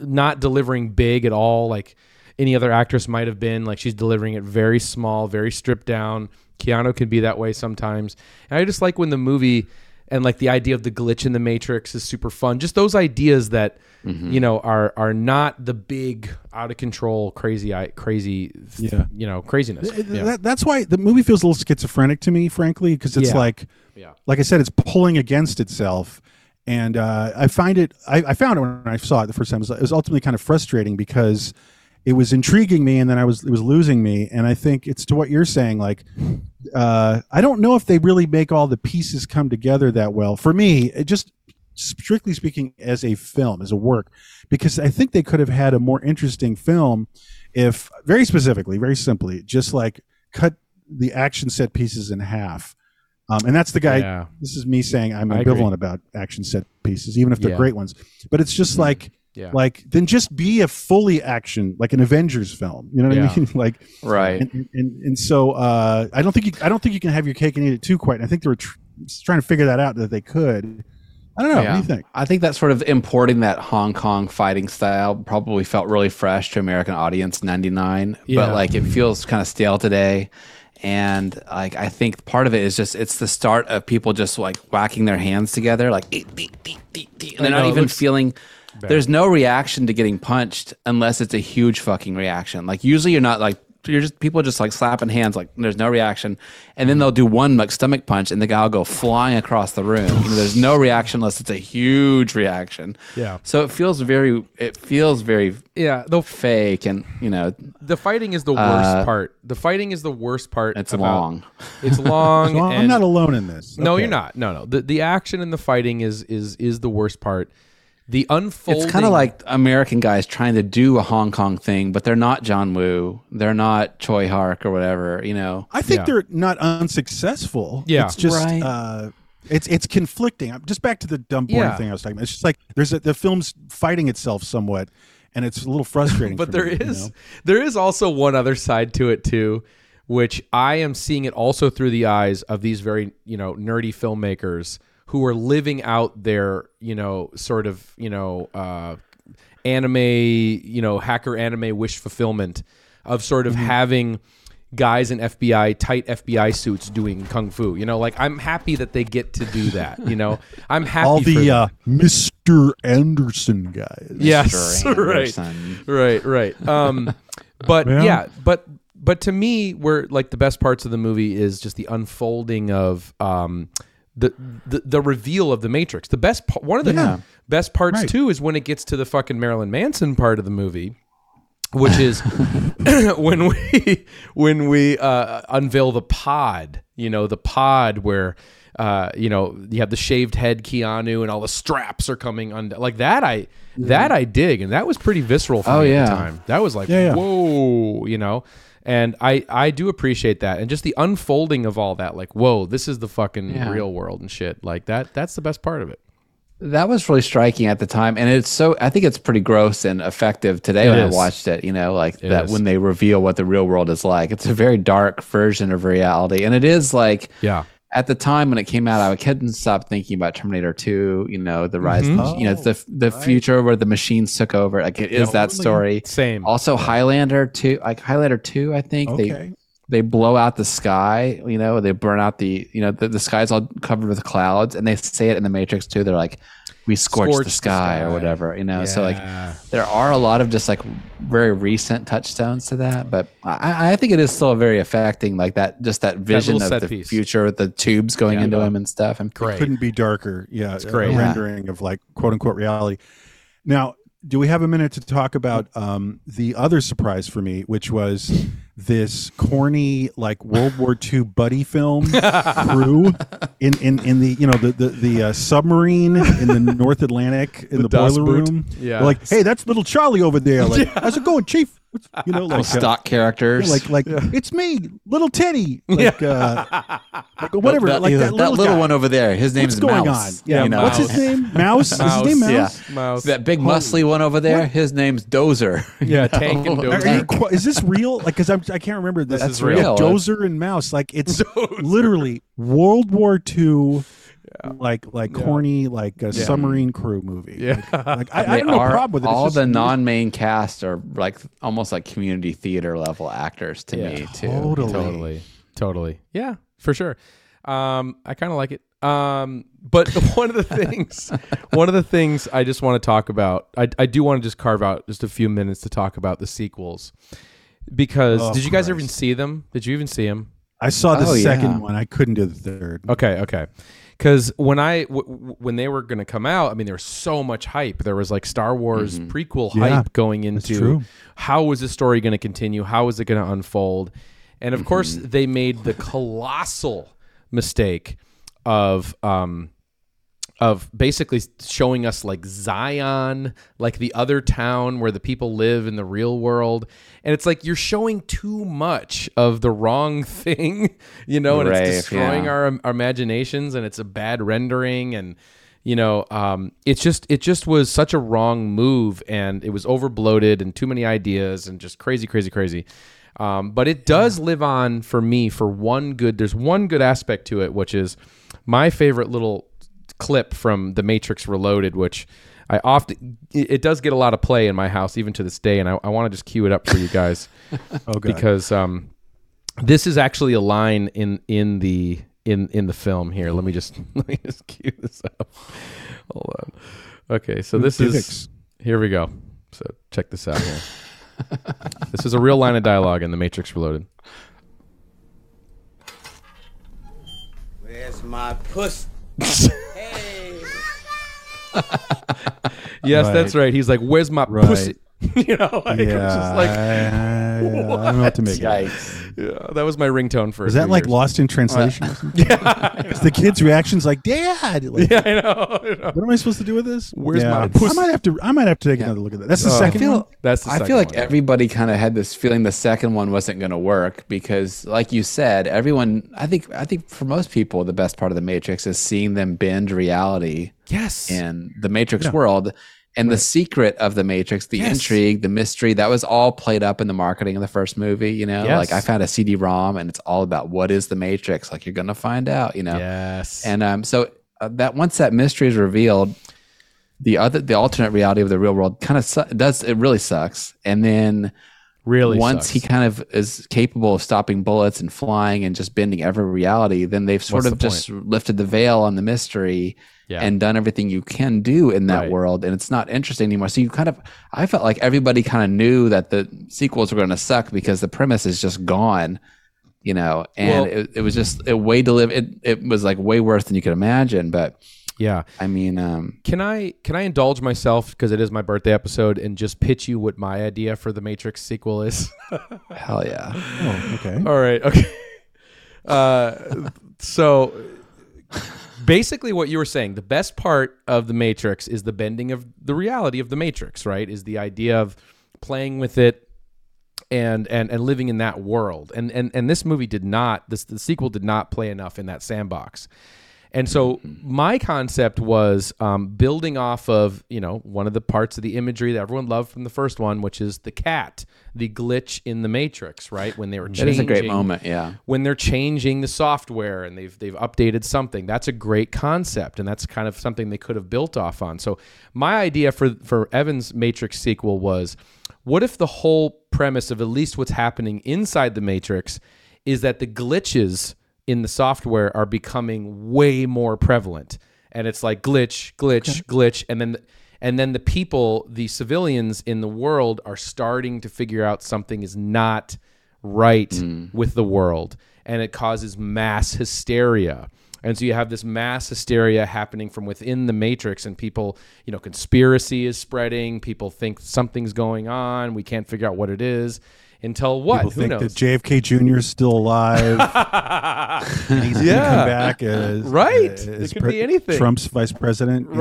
not delivering big at all like any other actress might have been. Like she's delivering it very small very stripped down. Keanu can be that way sometimes. And I just like when the movie and like the idea of the glitch in the matrix is super fun. Just those ideas that Mm-hmm. you know are are not the big out of control crazy crazy Yeah. you know craziness Th- yeah. that- that's why the movie feels a little schizophrenic to me, frankly, because it's Yeah. like, Yeah. like I said, it's pulling against itself, and uh, I find it. I, I found it when I saw it the first time. It was, it was ultimately kind of frustrating because it was intriguing me, and then I was it was losing me. And I think it's to what you're saying. Like, uh, I don't know if they really make all the pieces come together that well. For me, it just strictly speaking, as a film, as a work, because I think they could have had a more interesting film if, very specifically, very simply, just like cut the action set pieces in half. Um, and that's the guy. Yeah. This is me saying I'm I agree. ambivalent about action set pieces, even if they're Yeah. great ones. But it's just like, Yeah. like then just be a fully action, like an Avengers film. You know what Yeah. I mean? like, Right. and, and, and, and so uh, I don't think you, I don't think you can have your cake and eat it too. Quite. And I think they were tr- trying to figure that out that they could. I don't know. What do you think? I think that sort of importing that Hong Kong fighting style probably felt really fresh to American audience in 99, Yeah. but like it feels kind of stale today. And like I think part of it is just it's the start of people just like whacking their hands together like "Eek, eek, eek, eek, eek," and they're not even feeling there's no reaction to getting punched unless it's a huge fucking reaction. Like usually you're not like you're just people are just like slapping hands like there's no reaction, and then they'll do one like stomach punch and the guy will go flying across the room. You know, there's no reaction unless it's a huge reaction. Yeah. So it feels very it feels very yeah the fake and you know the fighting is the worst Uh, part the fighting is the worst part it's about- long. it's long Well, I'm not alone in this. no Okay. you're not no no the, the action and the fighting is is is the worst part the unfolding It's kind of like American guys trying to do a Hong Kong thing, but they're not John Woo. They're not Tsui Hark or whatever. You know. I think Yeah. they're not unsuccessful. Yeah. it's just Right. uh, it's it's conflicting. I'm- Just back to the dumb boring Yeah. thing I was talking about. It's just like there's a, the film's fighting itself somewhat, and it's a little frustrating. but for there me, you is know? there is also one other side to it too which i am seeing it also through the eyes of these very you know nerdy filmmakers who are living out their you know sort of you know uh anime you know hacker anime wish fulfillment of sort of Mm-hmm. having guys in FBI tight FBI suits doing kung fu you know like I'm happy that they get to do that you know I'm happy all the them. uh, Mr. Anderson guys. Yes, Mr. right, right, right. Um, but Yeah. yeah. but but to me, where like the best parts of the movie is just the unfolding of um, the, the the reveal of the Matrix. The best pa- one of the Yeah. best parts Right. too is when it gets to the fucking Marilyn Manson part of the movie. Which is when we when we uh, unveil the pod, you know, the pod where uh, you know you have the shaved head Keanu and all the straps are coming on like that. I that I dig, and that was pretty visceral for Oh, me at the time. That was like Yeah, yeah. whoa, you know. And I I do appreciate that, and just the unfolding of all that. Like whoa, this is the fucking Yeah. real world and shit. Like that. That's the best part of it. That was really striking at the time, and it's so. I think it's pretty gross and effective today It when is. I watched it. You know, like It that is. when they reveal what the real world is like. It's a very dark version of reality, and it is like Yeah. At the time when it came out, I couldn't stop thinking about Terminator Two. You know, the rise. Mm-hmm. Of the, you know, it's the the future where the machines took over. Like it is that story. Same. Also, Highlander Two, like Highlander Two, I think Okay. they they blow out the sky. You know, they burn out the you know the, the sky's all covered with clouds, and they say it in the Matrix too. They're like, we scorched, Scorched the, the sky sky. or whatever. You know, so like there are a lot of just like very recent touchstones to that, but I, I think it is still very affecting. Like that, just that vision little of the piece. future with the tubes going Yeah. into him and stuff. And Great. couldn't be darker. Yeah, it's great. A Yeah. rendering of like quote unquote reality. Now, do we have a minute to talk about um, the other surprise for me, which was this corny like World War II buddy film crew in, in, in the you know the the, the uh, submarine in the North Atlantic in the, Das boiler Boot. room. Yeah. They're like, hey, that's little Charlie over there. Like, how's it going, Chief? What's- You know, like uh, stock characters, like like it's me, little Teddy, like uh, like whatever, that, like that, that, little, little one over there. His name's What's going Mouse. on? Yeah, you know? what's his name? Mouse. Is his name Mouse? Yeah. Mouse. That big muscly one over there. His name's Dozer. Yeah, tank and dozer. you is this real? Like, because I'm I can't remember. This is real. Yeah, Dozer and Mouse. Like, it's literally World War II. Like like corny like a submarine crew movie. Yeah. Like, like, I, I have no are- problem with it. It's All just the non-main cast are like almost like community theater level actors to Yeah. me too. Totally. Totally. Totally. Yeah, for sure. Um, I kind of like it. Um, but one of the things, one of the things I just want to talk about, I, I do want to just carve out just a few minutes to talk about the sequels, because Oh, did you guys Christ. even see them? Did you even see them? I saw the Oh, second yeah. one. I couldn't do the third. Okay, okay. Because when I w- w- when they were going to come out, I mean, there was so much hype. There was like Star Wars prequel Yeah, hype going into how was the story going to continue, how was it going to unfold, and of course they made the colossal mistake of um, of basically showing us like Zion, like the other town where the people live in the real world. And it's like you're showing too much of the wrong thing, you know, and Right, it's destroying yeah. our, our imaginations and it's a bad rendering and you know, um, it's just it just was such a wrong move and it was over bloated and too many ideas and just crazy, crazy, crazy. Um, but it does live on for me for one good. There's one good aspect to it, which is my favorite little clip from The Matrix Reloaded, which I often it it does get a lot of play in my house even to this day, and I, I want to just cue it up for you guys Oh, God. because um, this is actually a line in in the in in the film here. Let me just let me just cue this up. Hold on. Okay, so this is here we go. So check this out here. this is a real line of dialogue in The Matrix Reloaded. Where's my puss? Hey. Yes, Right. that's right. He's like, "Where's my Right. pussy?" you know, like, it was yeah, just like, I, I don't know what to make of it. Yeah, that was my ringtone for. Is that like years. lost in translation? Uh, yeah, the kid's reaction's like, "Dad, like, Yeah, I know. I know. what am I supposed to do with this? Where's yeah. my I pussy? might have to. I might have to take another look at that. That's the Oh. second I feel, one. That's the I feel like one, yeah. everybody kind of had this feeling the second one wasn't going to work because, like you said, everyone. I think. I think for most people, the best part of the Matrix is seeing them bend reality Yes. in the Matrix world. And the secret of the Matrix, the intrigue, the mystery, that was all played up in the marketing of the first movie. You know, Yes. like I found a CD-ROM, and it's all about what is the Matrix. Like you're gonna find out. You know, Yes. and um, so uh, that once that mystery is revealed, the other the alternate reality of the real world kind of su- does it really sucks. And then really, once sucks. he kind of is capable of stopping bullets and flying and just bending every reality, then they've sort What's of the just lifted the veil on the mystery Yeah. and done everything you can do in that Right. world, and it's not interesting anymore. So you kind of, I felt like everybody kind of knew that the sequels were going to suck because the premise is just gone. You know, and Well- it, it was just a way to live. It it was like way worse than you could imagine. But yeah. I mean, um, Can I can I indulge myself because it is my birthday episode and just pitch you what my idea for the Matrix sequel is? hell yeah. Oh, okay. All right. Okay. Uh, so basically, what you were saying, the best part of the Matrix is the bending of the reality of the Matrix, right? Is the idea of playing with it and and and living in that world. And and and this movie did not. This the sequel did not play enough in that sandbox. And so my concept was um, building off of you know one of the parts of the imagery that everyone loved from the first one, which is the cat, the glitch in the Matrix, right? When they were That changing, is a great moment. Yeah. when they're changing the software and they've they've updated something. That's a great concept, and that's kind of something they could have built off on. So my idea for for Evan's Matrix sequel was, what if the whole premise of at least what's happening inside the Matrix is that the glitches in the software are becoming way more prevalent, and it's like glitch, glitch, glitch, and then. And then the people, the civilians in the world, are starting to figure out something is not right mm. with the world. And it causes mass hysteria. And so you have this mass hysteria happening from within the matrix and people you know conspiracy is spreading. People think something's going on. We can't figure out what it is until what People who think knows that JFK Jr. is still alive. and he's gonna come back as Right. Uh, as It could be anything. Trump's vice president. Yeah.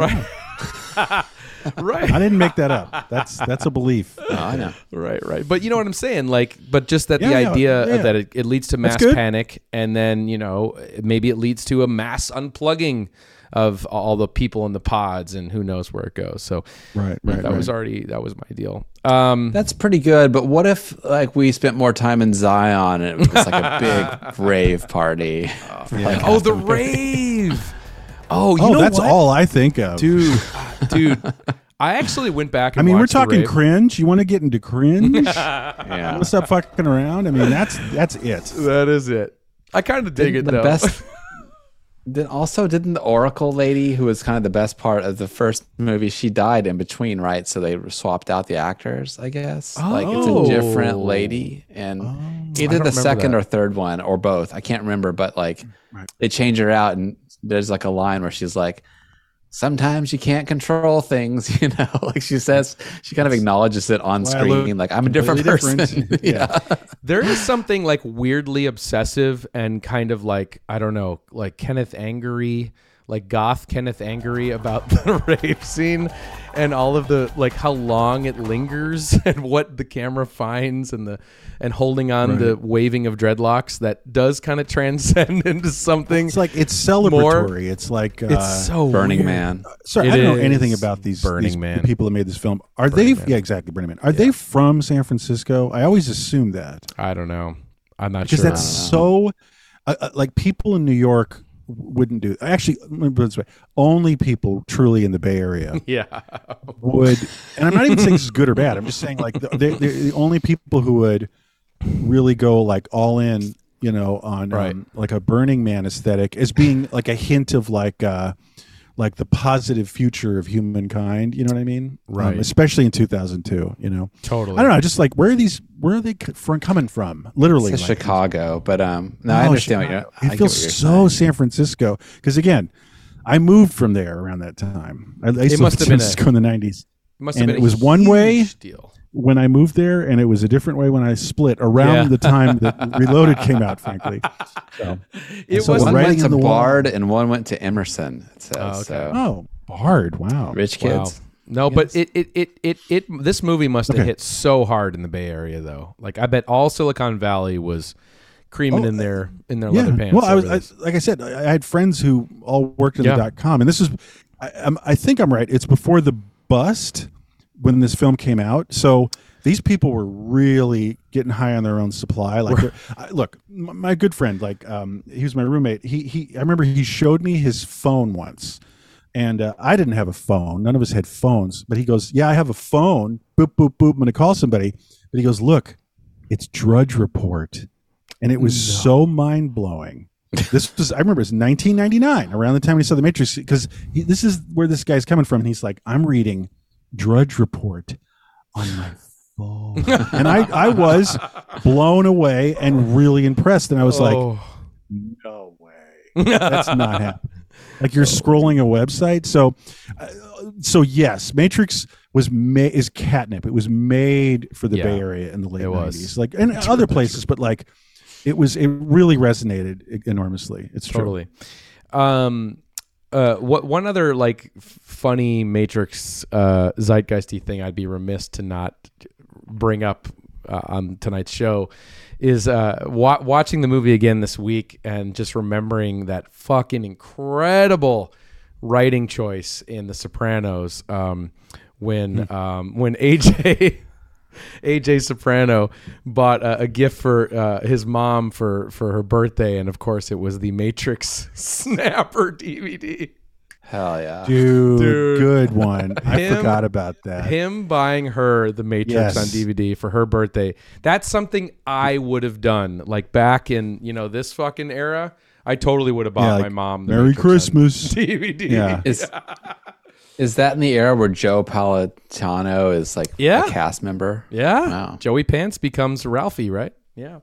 right right I didn't make that up. That's that's a belief. Oh, I know. Right, right. But you know what I'm saying? Like, but just that the Yeah, yeah, idea yeah. that it, it leads to mass panic, and then you know maybe it leads to a mass unplugging of all the people in the pods, and who knows where it goes. So Right, right, that was already that was my deal. Um, That's pretty good. But what if like we spent more time in Zion and it was like a big rave party? Like, oh, the rave. Oh, you Oh, know that's what? all I think of. dude, dude. I actually went back. I mean, we're talking cringe. You want to get into cringe? you yeah. want to stop fucking around? I mean, that's that's it. That is it. I kind of dig it the though. best Then also, didn't the Oracle lady, who was kind of the best part of the first movie, she died in between, right? So they swapped out the actors, I guess. Oh. Like it's a oh. different Oh. lady, and oh. I either the second that. or third one, or both. I can't remember, but like they change her out, and there's like a line where she's like, "Sometimes you can't control things," you know. like she says, she kind of acknowledges it on Well, screen, like I'm a different person. different. yeah. There is something like weirdly obsessive and kind of like I don't know, like Kenneth Anger, like goth Kenneth Anger about the rape scene and all of the like how long it lingers and what the camera finds and the and holding on the waving of dreadlocks that does kind of transcend into something. It's like it's celebratory. It's like uh, it's so Burning weird. Man. Sorry, It I don't know anything about these Burning these Man. people that made this film. Are they? Yeah, exactly. Burning Man. Are they from San Francisco? I always assume that I don't know. I'm not because sure. Because that's so. Uh, uh, like people in New York wouldn't do. Actually, let me put it this way: only people truly in the Bay Area yeah. would. And I'm not even saying this is good or bad. I'm just saying like the- they're, they're the only people who would really go like all in. You know, on Right. um, like a Burning Man aesthetic as being like a hint of like. uh like the positive future of humankind. You know what I mean? Um, Right. especially in 2002. You know, Totally. I don't know. Just like where are these? Where are they from coming from? Literally, It's like, Chicago, but um, no, I Oh, understand what you're. I It feels what you're so saying. San Francisco because again, I moved from there around that time. I, I used to must have in been a- San Francisco in the 90s. It Must and have been it a was one way. deal. When I moved there, and it was a different way when I split around Yeah. the time that Reloaded came out. Frankly, so, It so was the One went to on the wall- and one went to Emerson. It says Oh, okay. so. oh, Bard, wow, Rich Wow. kids. No, but it, it it it it this movie must have Okay. hit so hard in the Bay Area though. Like I bet all Silicon Valley was creaming Oh, in their in their yeah. leather pants. Well, I was I, like I said, I, I had friends who all worked in Yeah. the dot com, and this is, I, I think I'm right. It's before the bust when this film came out, so these people were really getting high on their own supply. Like, I, look, my good friend, like, um, he was my roommate. He he, I remember he showed me his phone once. And uh, I didn't have a phone. None of us had phones. But he goes, "Yeah, I have a phone. Boop boop boop. I'm going to call somebody." But he goes, "Look, it's Drudge Report," and it was so mind blowing. This was I remember it was 1999, around the time when he saw The Matrix, because this is where this guy's coming from. And he's like, "I'm reading Drudge Report on my phone," and I I was blown away and really impressed. And I was like, Oh. "No way, that's not happening." Like you're scrolling a website. So, uh, so yes, Matrix was ma- is catnip. It was made for the Yeah, Bay Area in the late it was. 90s, like and other places, but like it was it really resonated enormously. It's true. totally. Um, uh, what one other like f- funny Matrix uh, zeitgeisty thing I'd be remiss to not bring up uh, on tonight's show is uh, wa- watching the movie again this week and just remembering that fucking incredible writing choice in The Sopranos um, when um, when AJ. AJ Soprano bought a, a gift for uh, his mom for for her birthday, and of course, it was the Matrix Snapper DVD. Hell yeah. Dude, Dude. good one. I Him- forgot about that. Him buying her the Matrix Yes. on DVD for her birthday. That's something I would have done. Like back in you know this fucking era, I totally would have bought Yeah, like, my mom the Merry Matrix on Christmas. DVD. Yeah. Is is that in the era where Joe Pantoliano is like Yeah. a cast member? yeah. Wow. Joey Pants becomes Ralphie, right? Yeah,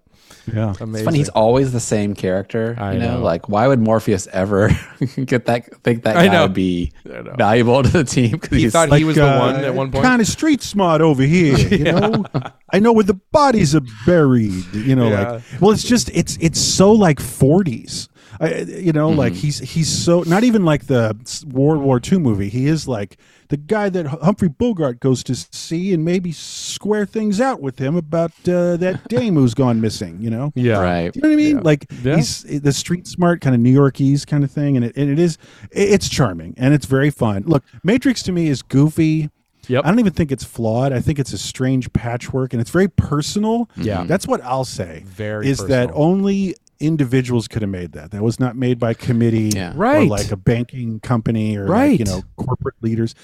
Yeah. amazing. It's funny. He's always the same character. I you know? know. like why would Morpheus ever get that? Think that guy would be valuable to the team? Because He he's thought he was the one uh, at one point. Kind of street smart over here, you know. I know where the bodies are buried. You know, Yeah. like well, it's just it's it's so like forties. I, you know, like Mm-hmm. he's he's so not even like the World War II movie. He is like the guy that Humphrey Bogart goes to see and maybe square things out with him about uh, that dame who's gone missing. You know, yeah, right. you know what I mean? Like Yeah. he's the street smart kind of New Yorkies kind of thing, and it, and it is it's charming and it's very fun. Look, Matrix to me is goofy. Yep. I don't even think it's flawed. I think it's a strange patchwork, and it's very personal. Yeah. that's what I'll say. Very is that only individuals could have made that. That was not made by committee, Yeah. or Right. like a banking company, or like, you know corporate leaders.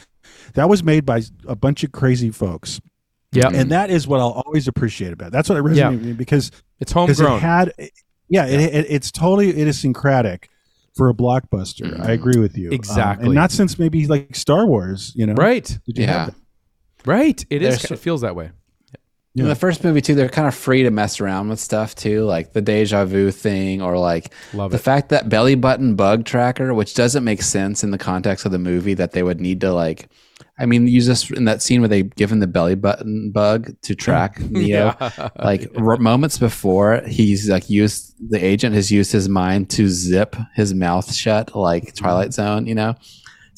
That was made by a bunch of crazy folks, yeah. and that is what I'll always appreciate about. It. That's what I resonated Yeah. with me because It's homegrown. it had yeah, It, it, it's totally idiosyncratic for a blockbuster. I agree with you. Um, Exactly. and not since maybe like Star Wars, you know. Right. Did you Yeah. have? Right. It is. There's- It feels that way. In the first movie too, they're kind of free to mess around with stuff too, like the deja vu thing, or like Love the it. fact that belly button bug tracker, which doesn't make sense in the context of the movie, that they would need to like. I mean, use this in that scene where they give him the belly button bug to track Neo. Like r- moments before, he's like used the agent has used his mind to zip his mouth shut, like Twilight Zone, you know.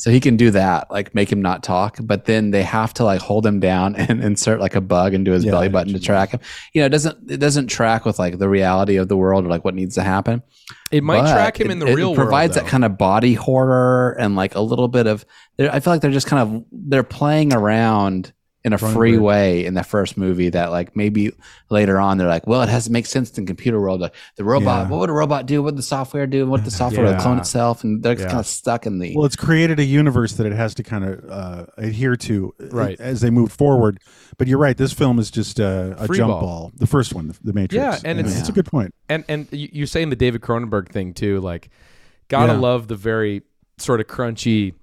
So he can do that, like make him not talk, but then they have to like hold him down and insert like a bug into his Yeah, belly button to track him. You know, it doesn't it doesn't track with like the reality of the world or like what needs to happen. It might But track him in the it- real it provides world. that kind of body horror and like a little bit of. I feel like they're just kind of they're playing around in a free Cronenberg. way in the first movie that like maybe later on they're like, well, it has to make sense in the computer world. Like the robot, Yeah. what would a robot do? What would the software do? What would the software would clone itself? And they're Yeah. kind of stuck in the. Well, it's created a universe that it has to kind of uh, adhere to uh, Right. as they move forward. But you're right. This film is just a, a jump ball. ball. The first one, the, the Matrix. Yeah, and it's- it's a good point. and and you- you're saying the David Cronenberg thing too. Like, gotta Yeah. love the very sort of crunchy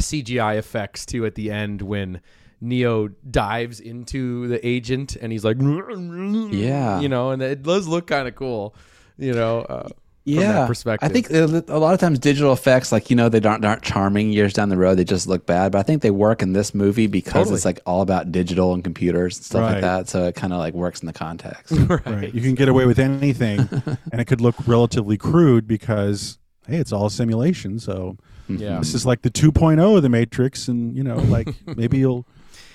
CGI effects too at the end when Neo dives into the agent and he's like, Yeah. you know, and it does look kind of cool, you know. Uh, from yeah, that perspective. I think a a lot of times digital effects, like you know, they aren't aren't charming years down the road. They just look bad. But I think they work in this movie because Totally. it's like all about digital and computers and stuff Right. like that. So it kind of like works in the context. Right. You can get away with anything, and it could look relatively crude because hey, it's all a simulation. So yeah. this is like the 2.0 of the Matrix, and you know, like maybe you'll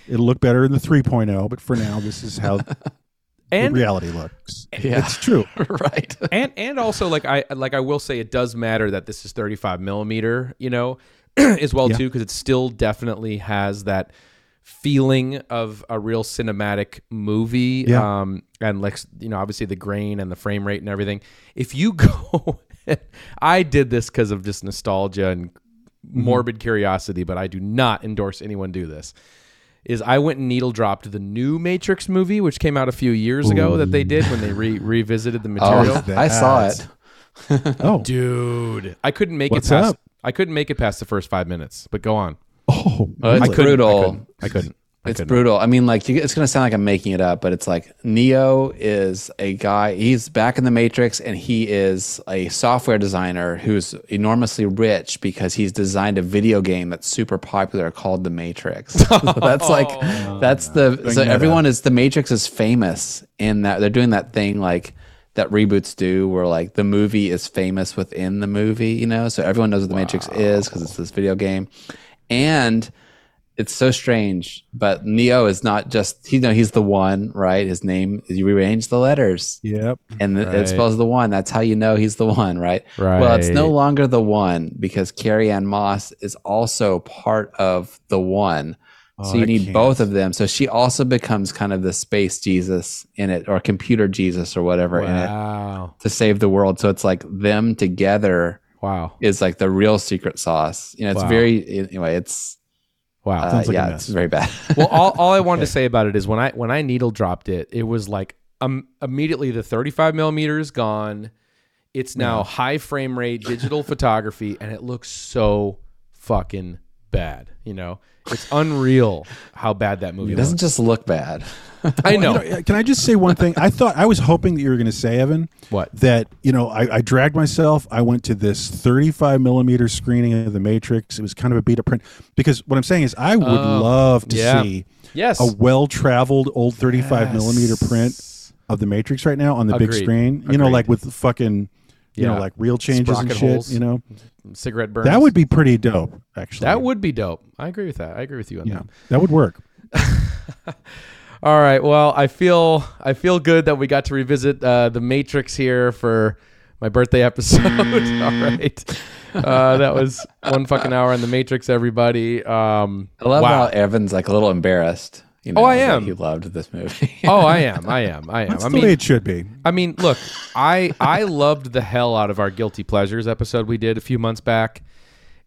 it'll look better in the 3.0. But for now, this is how And the reality looks. Yeah. It's true. right. and and also like I like I will say it does matter that this is 35 millimeter, you know, as well Yeah. too, because it still definitely has that feeling of a real cinematic movie. Yeah. Um, and like you know, obviously the grain and the frame rate and everything. If you go, I did this because of just nostalgia and morbid curiosity, but I do not endorse anyone do this. Is I went and needle dropped the new Matrix movie, which came out a few years ago that they did when they re- revisited the material. Oh, I saw it. Oh, Dude, I couldn't make What's it past. up? I couldn't make it past the first five minutes. But go on. oh, Uh, it's I couldn't. brutal. I couldn't. I couldn't. I It's couldn't. brutal. I mean, like you, it's going to sound like I'm making it up, but it's like Neo is a guy. He's back in the Matrix, and he is a software designer who's enormously rich because he's designed a video game that's super popular called The Matrix. So that's like oh, that's the so everyone is the Matrix is famous in that they're doing that thing like that reboots do where like the movie is famous within the movie, you know? So everyone knows what the Matrix is because it's this video game. And it's so strange, but Neo is not just you know he's the one, right? His name you rearrange the letters yep. and it- Right. it spells the one. That's how you know he's the one, right? Well, it's no longer the one because Carrie Ann Moss is also part of the one. Oh, so Oh, you I need can't. both of them. So she also becomes kind of the space Jesus in it, or computer Jesus, or whatever in it to save the world. So it's like them together Wow. is like the real secret sauce. You know, it's Wow. very anyway. It's Wow. uh, like yeah, it's very bad. well, all, all I wanted to say about it is when I when I needle dropped it, it was like um immediately the 35 millimeter is gone. It's now high frame rate digital photography, and it looks so fucking bad. You know, it's unreal how bad that movie is. It doesn't looks. just look bad. I know. You know, can I just say one thing? I thought I was hoping that you were going to say, Evan, What? that you know I, I dragged myself. I went to this 35 millimeter screening of The Matrix. It was kind of a beat up print because what I'm saying is I would Oh, love to yeah. see yes. a well traveled old 35 millimeter print of The Matrix right now on the big screen. You know, like with fucking you Yeah. know like real changes and shit. holes. You know, Cigarette burns. that would be pretty dope. Actually, that would be dope. I agree with that. I agree with you on yeah, that. that would work. All right. Well, I feel I feel good that we got to revisit uh, the Matrix here for my birthday episode. All right. Uh, that was one fucking hour on the Matrix, everybody. Um, I love wow. how Evan's like a little embarrassed. You know, Oh, I am. He loved this movie. oh, I am. I am. I am. That's I the way mean, it should be. I mean, look, I I loved the hell out of our guilty pleasures episode we did a few months back,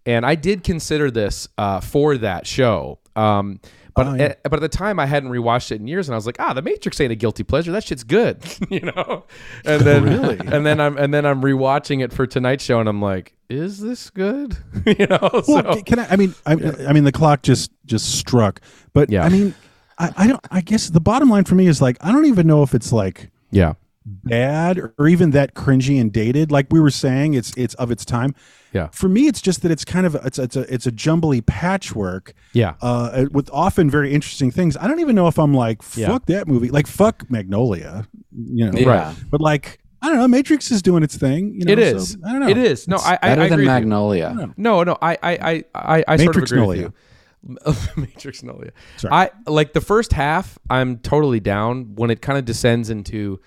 and I did consider this uh, for that show. Um, but Oh, yeah. at, but at the time, I hadn't rewatched it in years, and I was like, ah, The Matrix ain't a guilty pleasure. That shit's good, you know. And then Really? and then I'm and then I'm rewatching it for tonight's show, and I'm like, is this good? you know, Well, so can I? I mean, I, I mean, the clock just just struck, but Yeah. I mean, I, I don't. I guess the bottom line for me is like, I don't even know if it's like yeah, bad or, or even that cringy and dated. Like we were saying, it's it's of its time. Yeah. For me, it's just that it's kind of it's it's a it's a jumbly patchwork. yeah, Uh, with often very interesting things. I don't even know if I'm like fuck Yeah. that movie, like fuck Magnolia, you know. Yeah. Right. But like I don't know, Matrix is doing its thing. You know, it so. I don't know. It is. No, I, I, Better I than agree with you. Magnolia. No, no, I, I, I, I, I sort of Matrix agree Nolia. with you. Matrix Nolia. Sorry. I like the first half. I'm totally down when it kind of descends into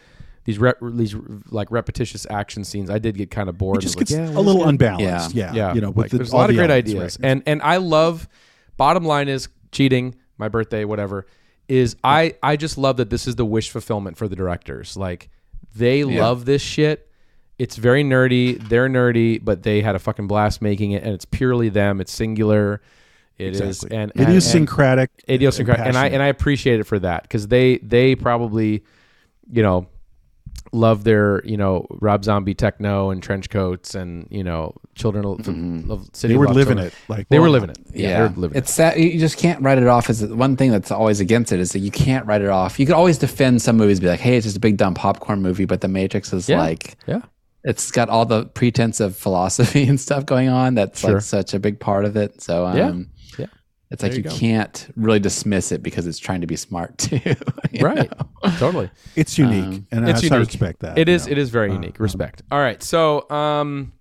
these rep, these like repetitious action scenes. I did get kind of bored. It just gets like, yeah, a little yeah. unbalanced. Yeah. yeah, You know, with like, the, there's a all lot of great elements, ideas, right. and and I love. Bottom line is cheating. My birthday, whatever, is I I just love that this is the wish fulfillment for the directors. Like they love this shit. It's very nerdy. They're nerdy, but they had a fucking blast making it, and it's purely them. It's singular. It is Exactly. and, and idiosyncratic, and, idiosyncratic, and I and I appreciate it for that because they they probably, you know, love their you know Rob Zombie techno and trench coats and you know children of, of City they were living Children. it. Like They were living it. Yeah, Yeah, they were living it. it's that you just can't write it off as one thing that's always against it is that you can't write it off. You could always defend some movies, be like, "Hey, it's just a big dumb popcorn movie," but The Matrix is Yeah. like Yeah. it's got all the pretense of philosophy and stuff going on. That's Sure. like such a big part of it. So um, Yeah. Yeah. it's like you, you can't really dismiss it because it's trying to be smart too. Right. know? totally. It's unique, Um, and it's I, so I unique. respect that. It is know? it is very unique. Respect. All right. So, um,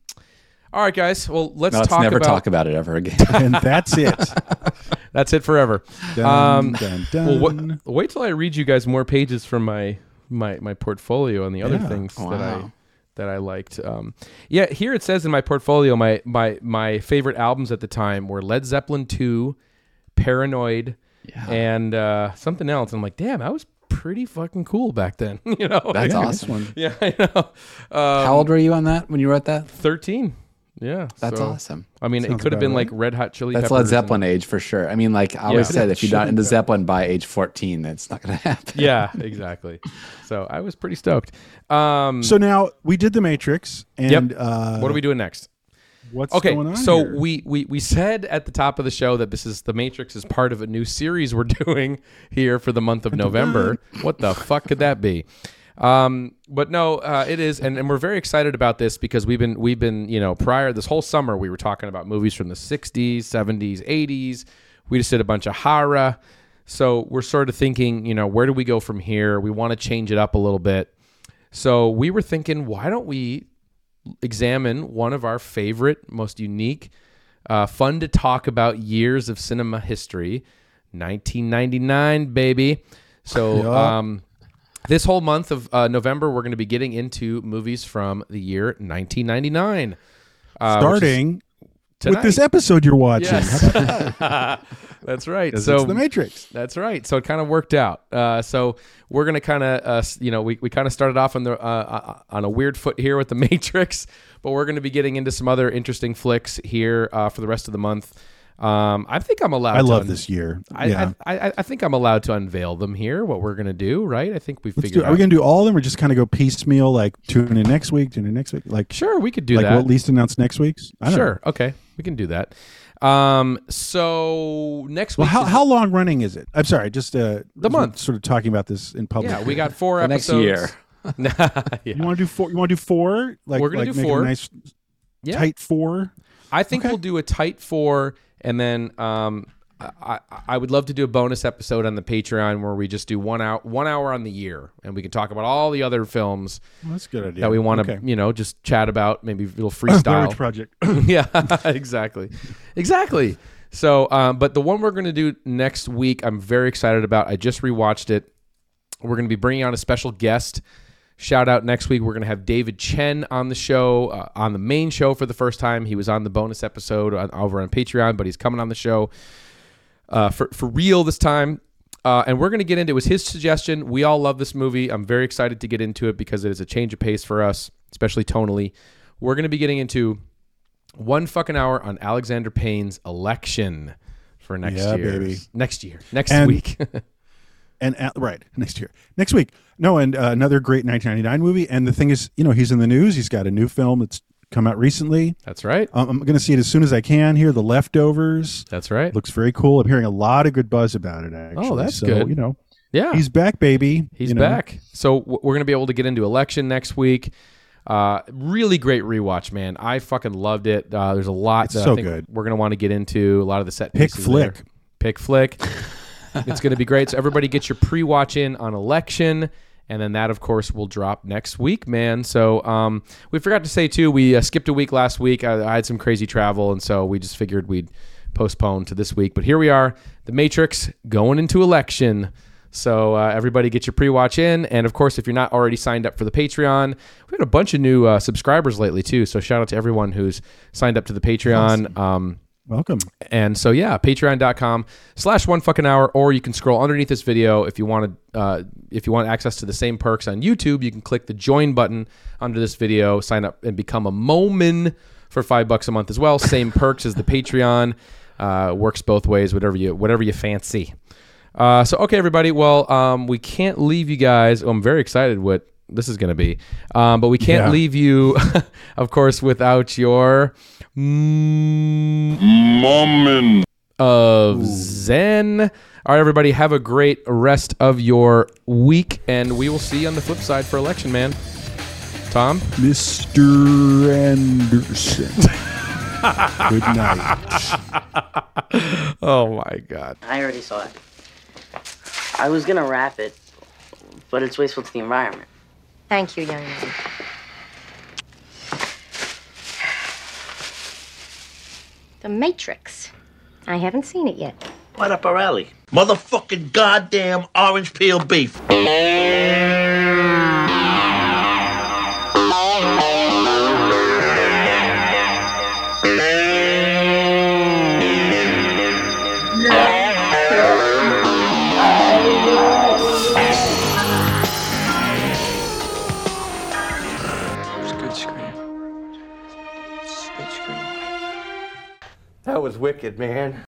all right, guys. Well, let's No, let's talk never about. talk about it ever again. and that's it. That's it forever. Dun, Um, dun, Well, dun. what, wait till I read you guys more pages from my my my portfolio and the other Yeah. things that I that I liked. Um, yeah, here it says in my portfolio my my my favorite albums at the time were Led Zeppelin two, Paranoid, and uh, something else. I'm like, damn, I was pretty fucking cool back then. you know, That's like, awesome. Yeah, I know. Um, How old were you on that when you wrote that? Thirteen. Yeah, That's so, awesome. I mean, it could have been about like Red Hot Chili That's Peppers. Led and- Zeppelin age for sure. I mean, like I always Yeah. said, if you're not into Zeppelin by age 14, that's not going to happen. yeah, exactly. So I was pretty stoked. Um, So now we did the Matrix, and uh, what are we doing next? What's Okay, going on? so here? we, we we said at the top of the show that this is the Matrix is part of a new series we're doing here for the month of November. what the fuck could that be? Um, but no, uh, it is, and, and we're very excited about this because we've been we've been you know prior this whole summer we were talking about movies from the '60s, '70s, '80s. We just did a bunch of horror, so we're sort of thinking, you know, where do we go from here? We want to change it up a little bit. So we were thinking, why don't we examine one of our favorite, most unique, uh, fun to talk about years of cinema history, 1999, baby. So, um, this whole month of uh, November, we're going to be getting into movies from the year 1999. Uh, starting tonight. with this episode you're watching. Yes. How about that? That's right. So it's the Matrix. That's right. So it kind of worked out. Uh, so we're gonna kind of, uh, you know, we, we kind of started off on the uh, uh, on a weird foot here with the Matrix, but we're gonna be getting into some other interesting flicks here uh, for the rest of the month. Um, I think I'm allowed. I to love un- this year. I, yeah. I, I, I think I'm allowed to unveil them here. What we're gonna do, right? I think we've figured do, are we out. going to do all of them or just kind of go piecemeal, like tune in next week, tune in next week? Like, Sure, we could do like that. we'll at least announce next week's? I don't know. sure. Okay, we can do that. Um, so next week. Well, week. how, how long running is it? I'm sorry, just uh, The month. Sort of talking about this in public. Yeah, we got four The next episodes. year. yeah. You want to do four? You want to do four? Like We're gonna like do make four. a nice Yeah. tight four. I think Okay. we'll do a tight four, and then um, I, I would love to do a bonus episode on the Patreon where we just do one hour one hour on the year, and we can talk about all the other films Well, that's a good idea. that we want to Okay. you know just chat about, maybe a little freestyle. Project. yeah, exactly, exactly. So, um, but the one we're going to do next week, I'm very excited about. I just rewatched it. We're going to be bringing on a special guest. Shout out next week. We're going to have David Chen on the show, uh, on the main show for the first time. He was on the bonus episode on, over on Patreon, but he's coming on the show uh, for for real this time. Uh, and we're going to get into it was his suggestion. We all love this movie. I'm very excited to get into it because it is a change of pace for us, especially tonally. We're going to be getting into one fucking hour on Alexander Payne's election for next Yeah, year. baby. Next year. Next And- week. and uh, right next year, next week. No, and uh, another great 1999 movie. And the thing is, you know, he's in the news. He's got a new film that's come out recently. That's right. Um, I'm going to see it as soon as I can. Here, The Holdovers That's right. looks very cool. I'm hearing a lot of good buzz about it. Actually, Oh, that's so, good. You know, yeah. he's back, baby. He's you know. back. So we're gonna be able to get into election next week. Uh, really great rewatch, man. I fucking loved it. Uh, there's a lot It's that so I think good. we're gonna want to get into. A lot of the set Pick flick. there. Pick flick. it's gonna be great. So everybody get your pre-watch in on election. And then that, of course, will drop next week, man. So um, we forgot to say too, we uh, skipped a week last week. I, I had some crazy travel, and so we just figured we'd postpone to this week. But here we are, The Matrix going into election. So uh, everybody get your pre-watch in, and of course, if you're not already signed up for the Patreon, we had a bunch of new uh, subscribers lately too. So shout out to everyone who's signed up to the Patreon. Um, Welcome. and so yeah, patreon.com slash one fucking hour, or you can scroll underneath this video if you want to uh, if you want access to the same perks on YouTube, you can click the join button under this video, sign up and become a Momin for five bucks a month as well. Same perks as the Patreon. Uh, works both ways, whatever you whatever you fancy. Uh, so okay, everybody. Well, um, we can't leave you guys. I'm very excited what this is going to be, um, but we can't Yeah. leave you, of course, without your mm, Moment. of Zen. All right, everybody, have a great rest of your week, and we will see you on the flip side for election, man. Tom, Mr. Anderson. good night. oh my God, I already saw it. I was gonna wrap it, but it's wasteful to the environment. Thank you, young man. The Matrix. I haven't seen it yet. Right up our alley. Motherfucking goddamn orange peel beef. Was wicked, man.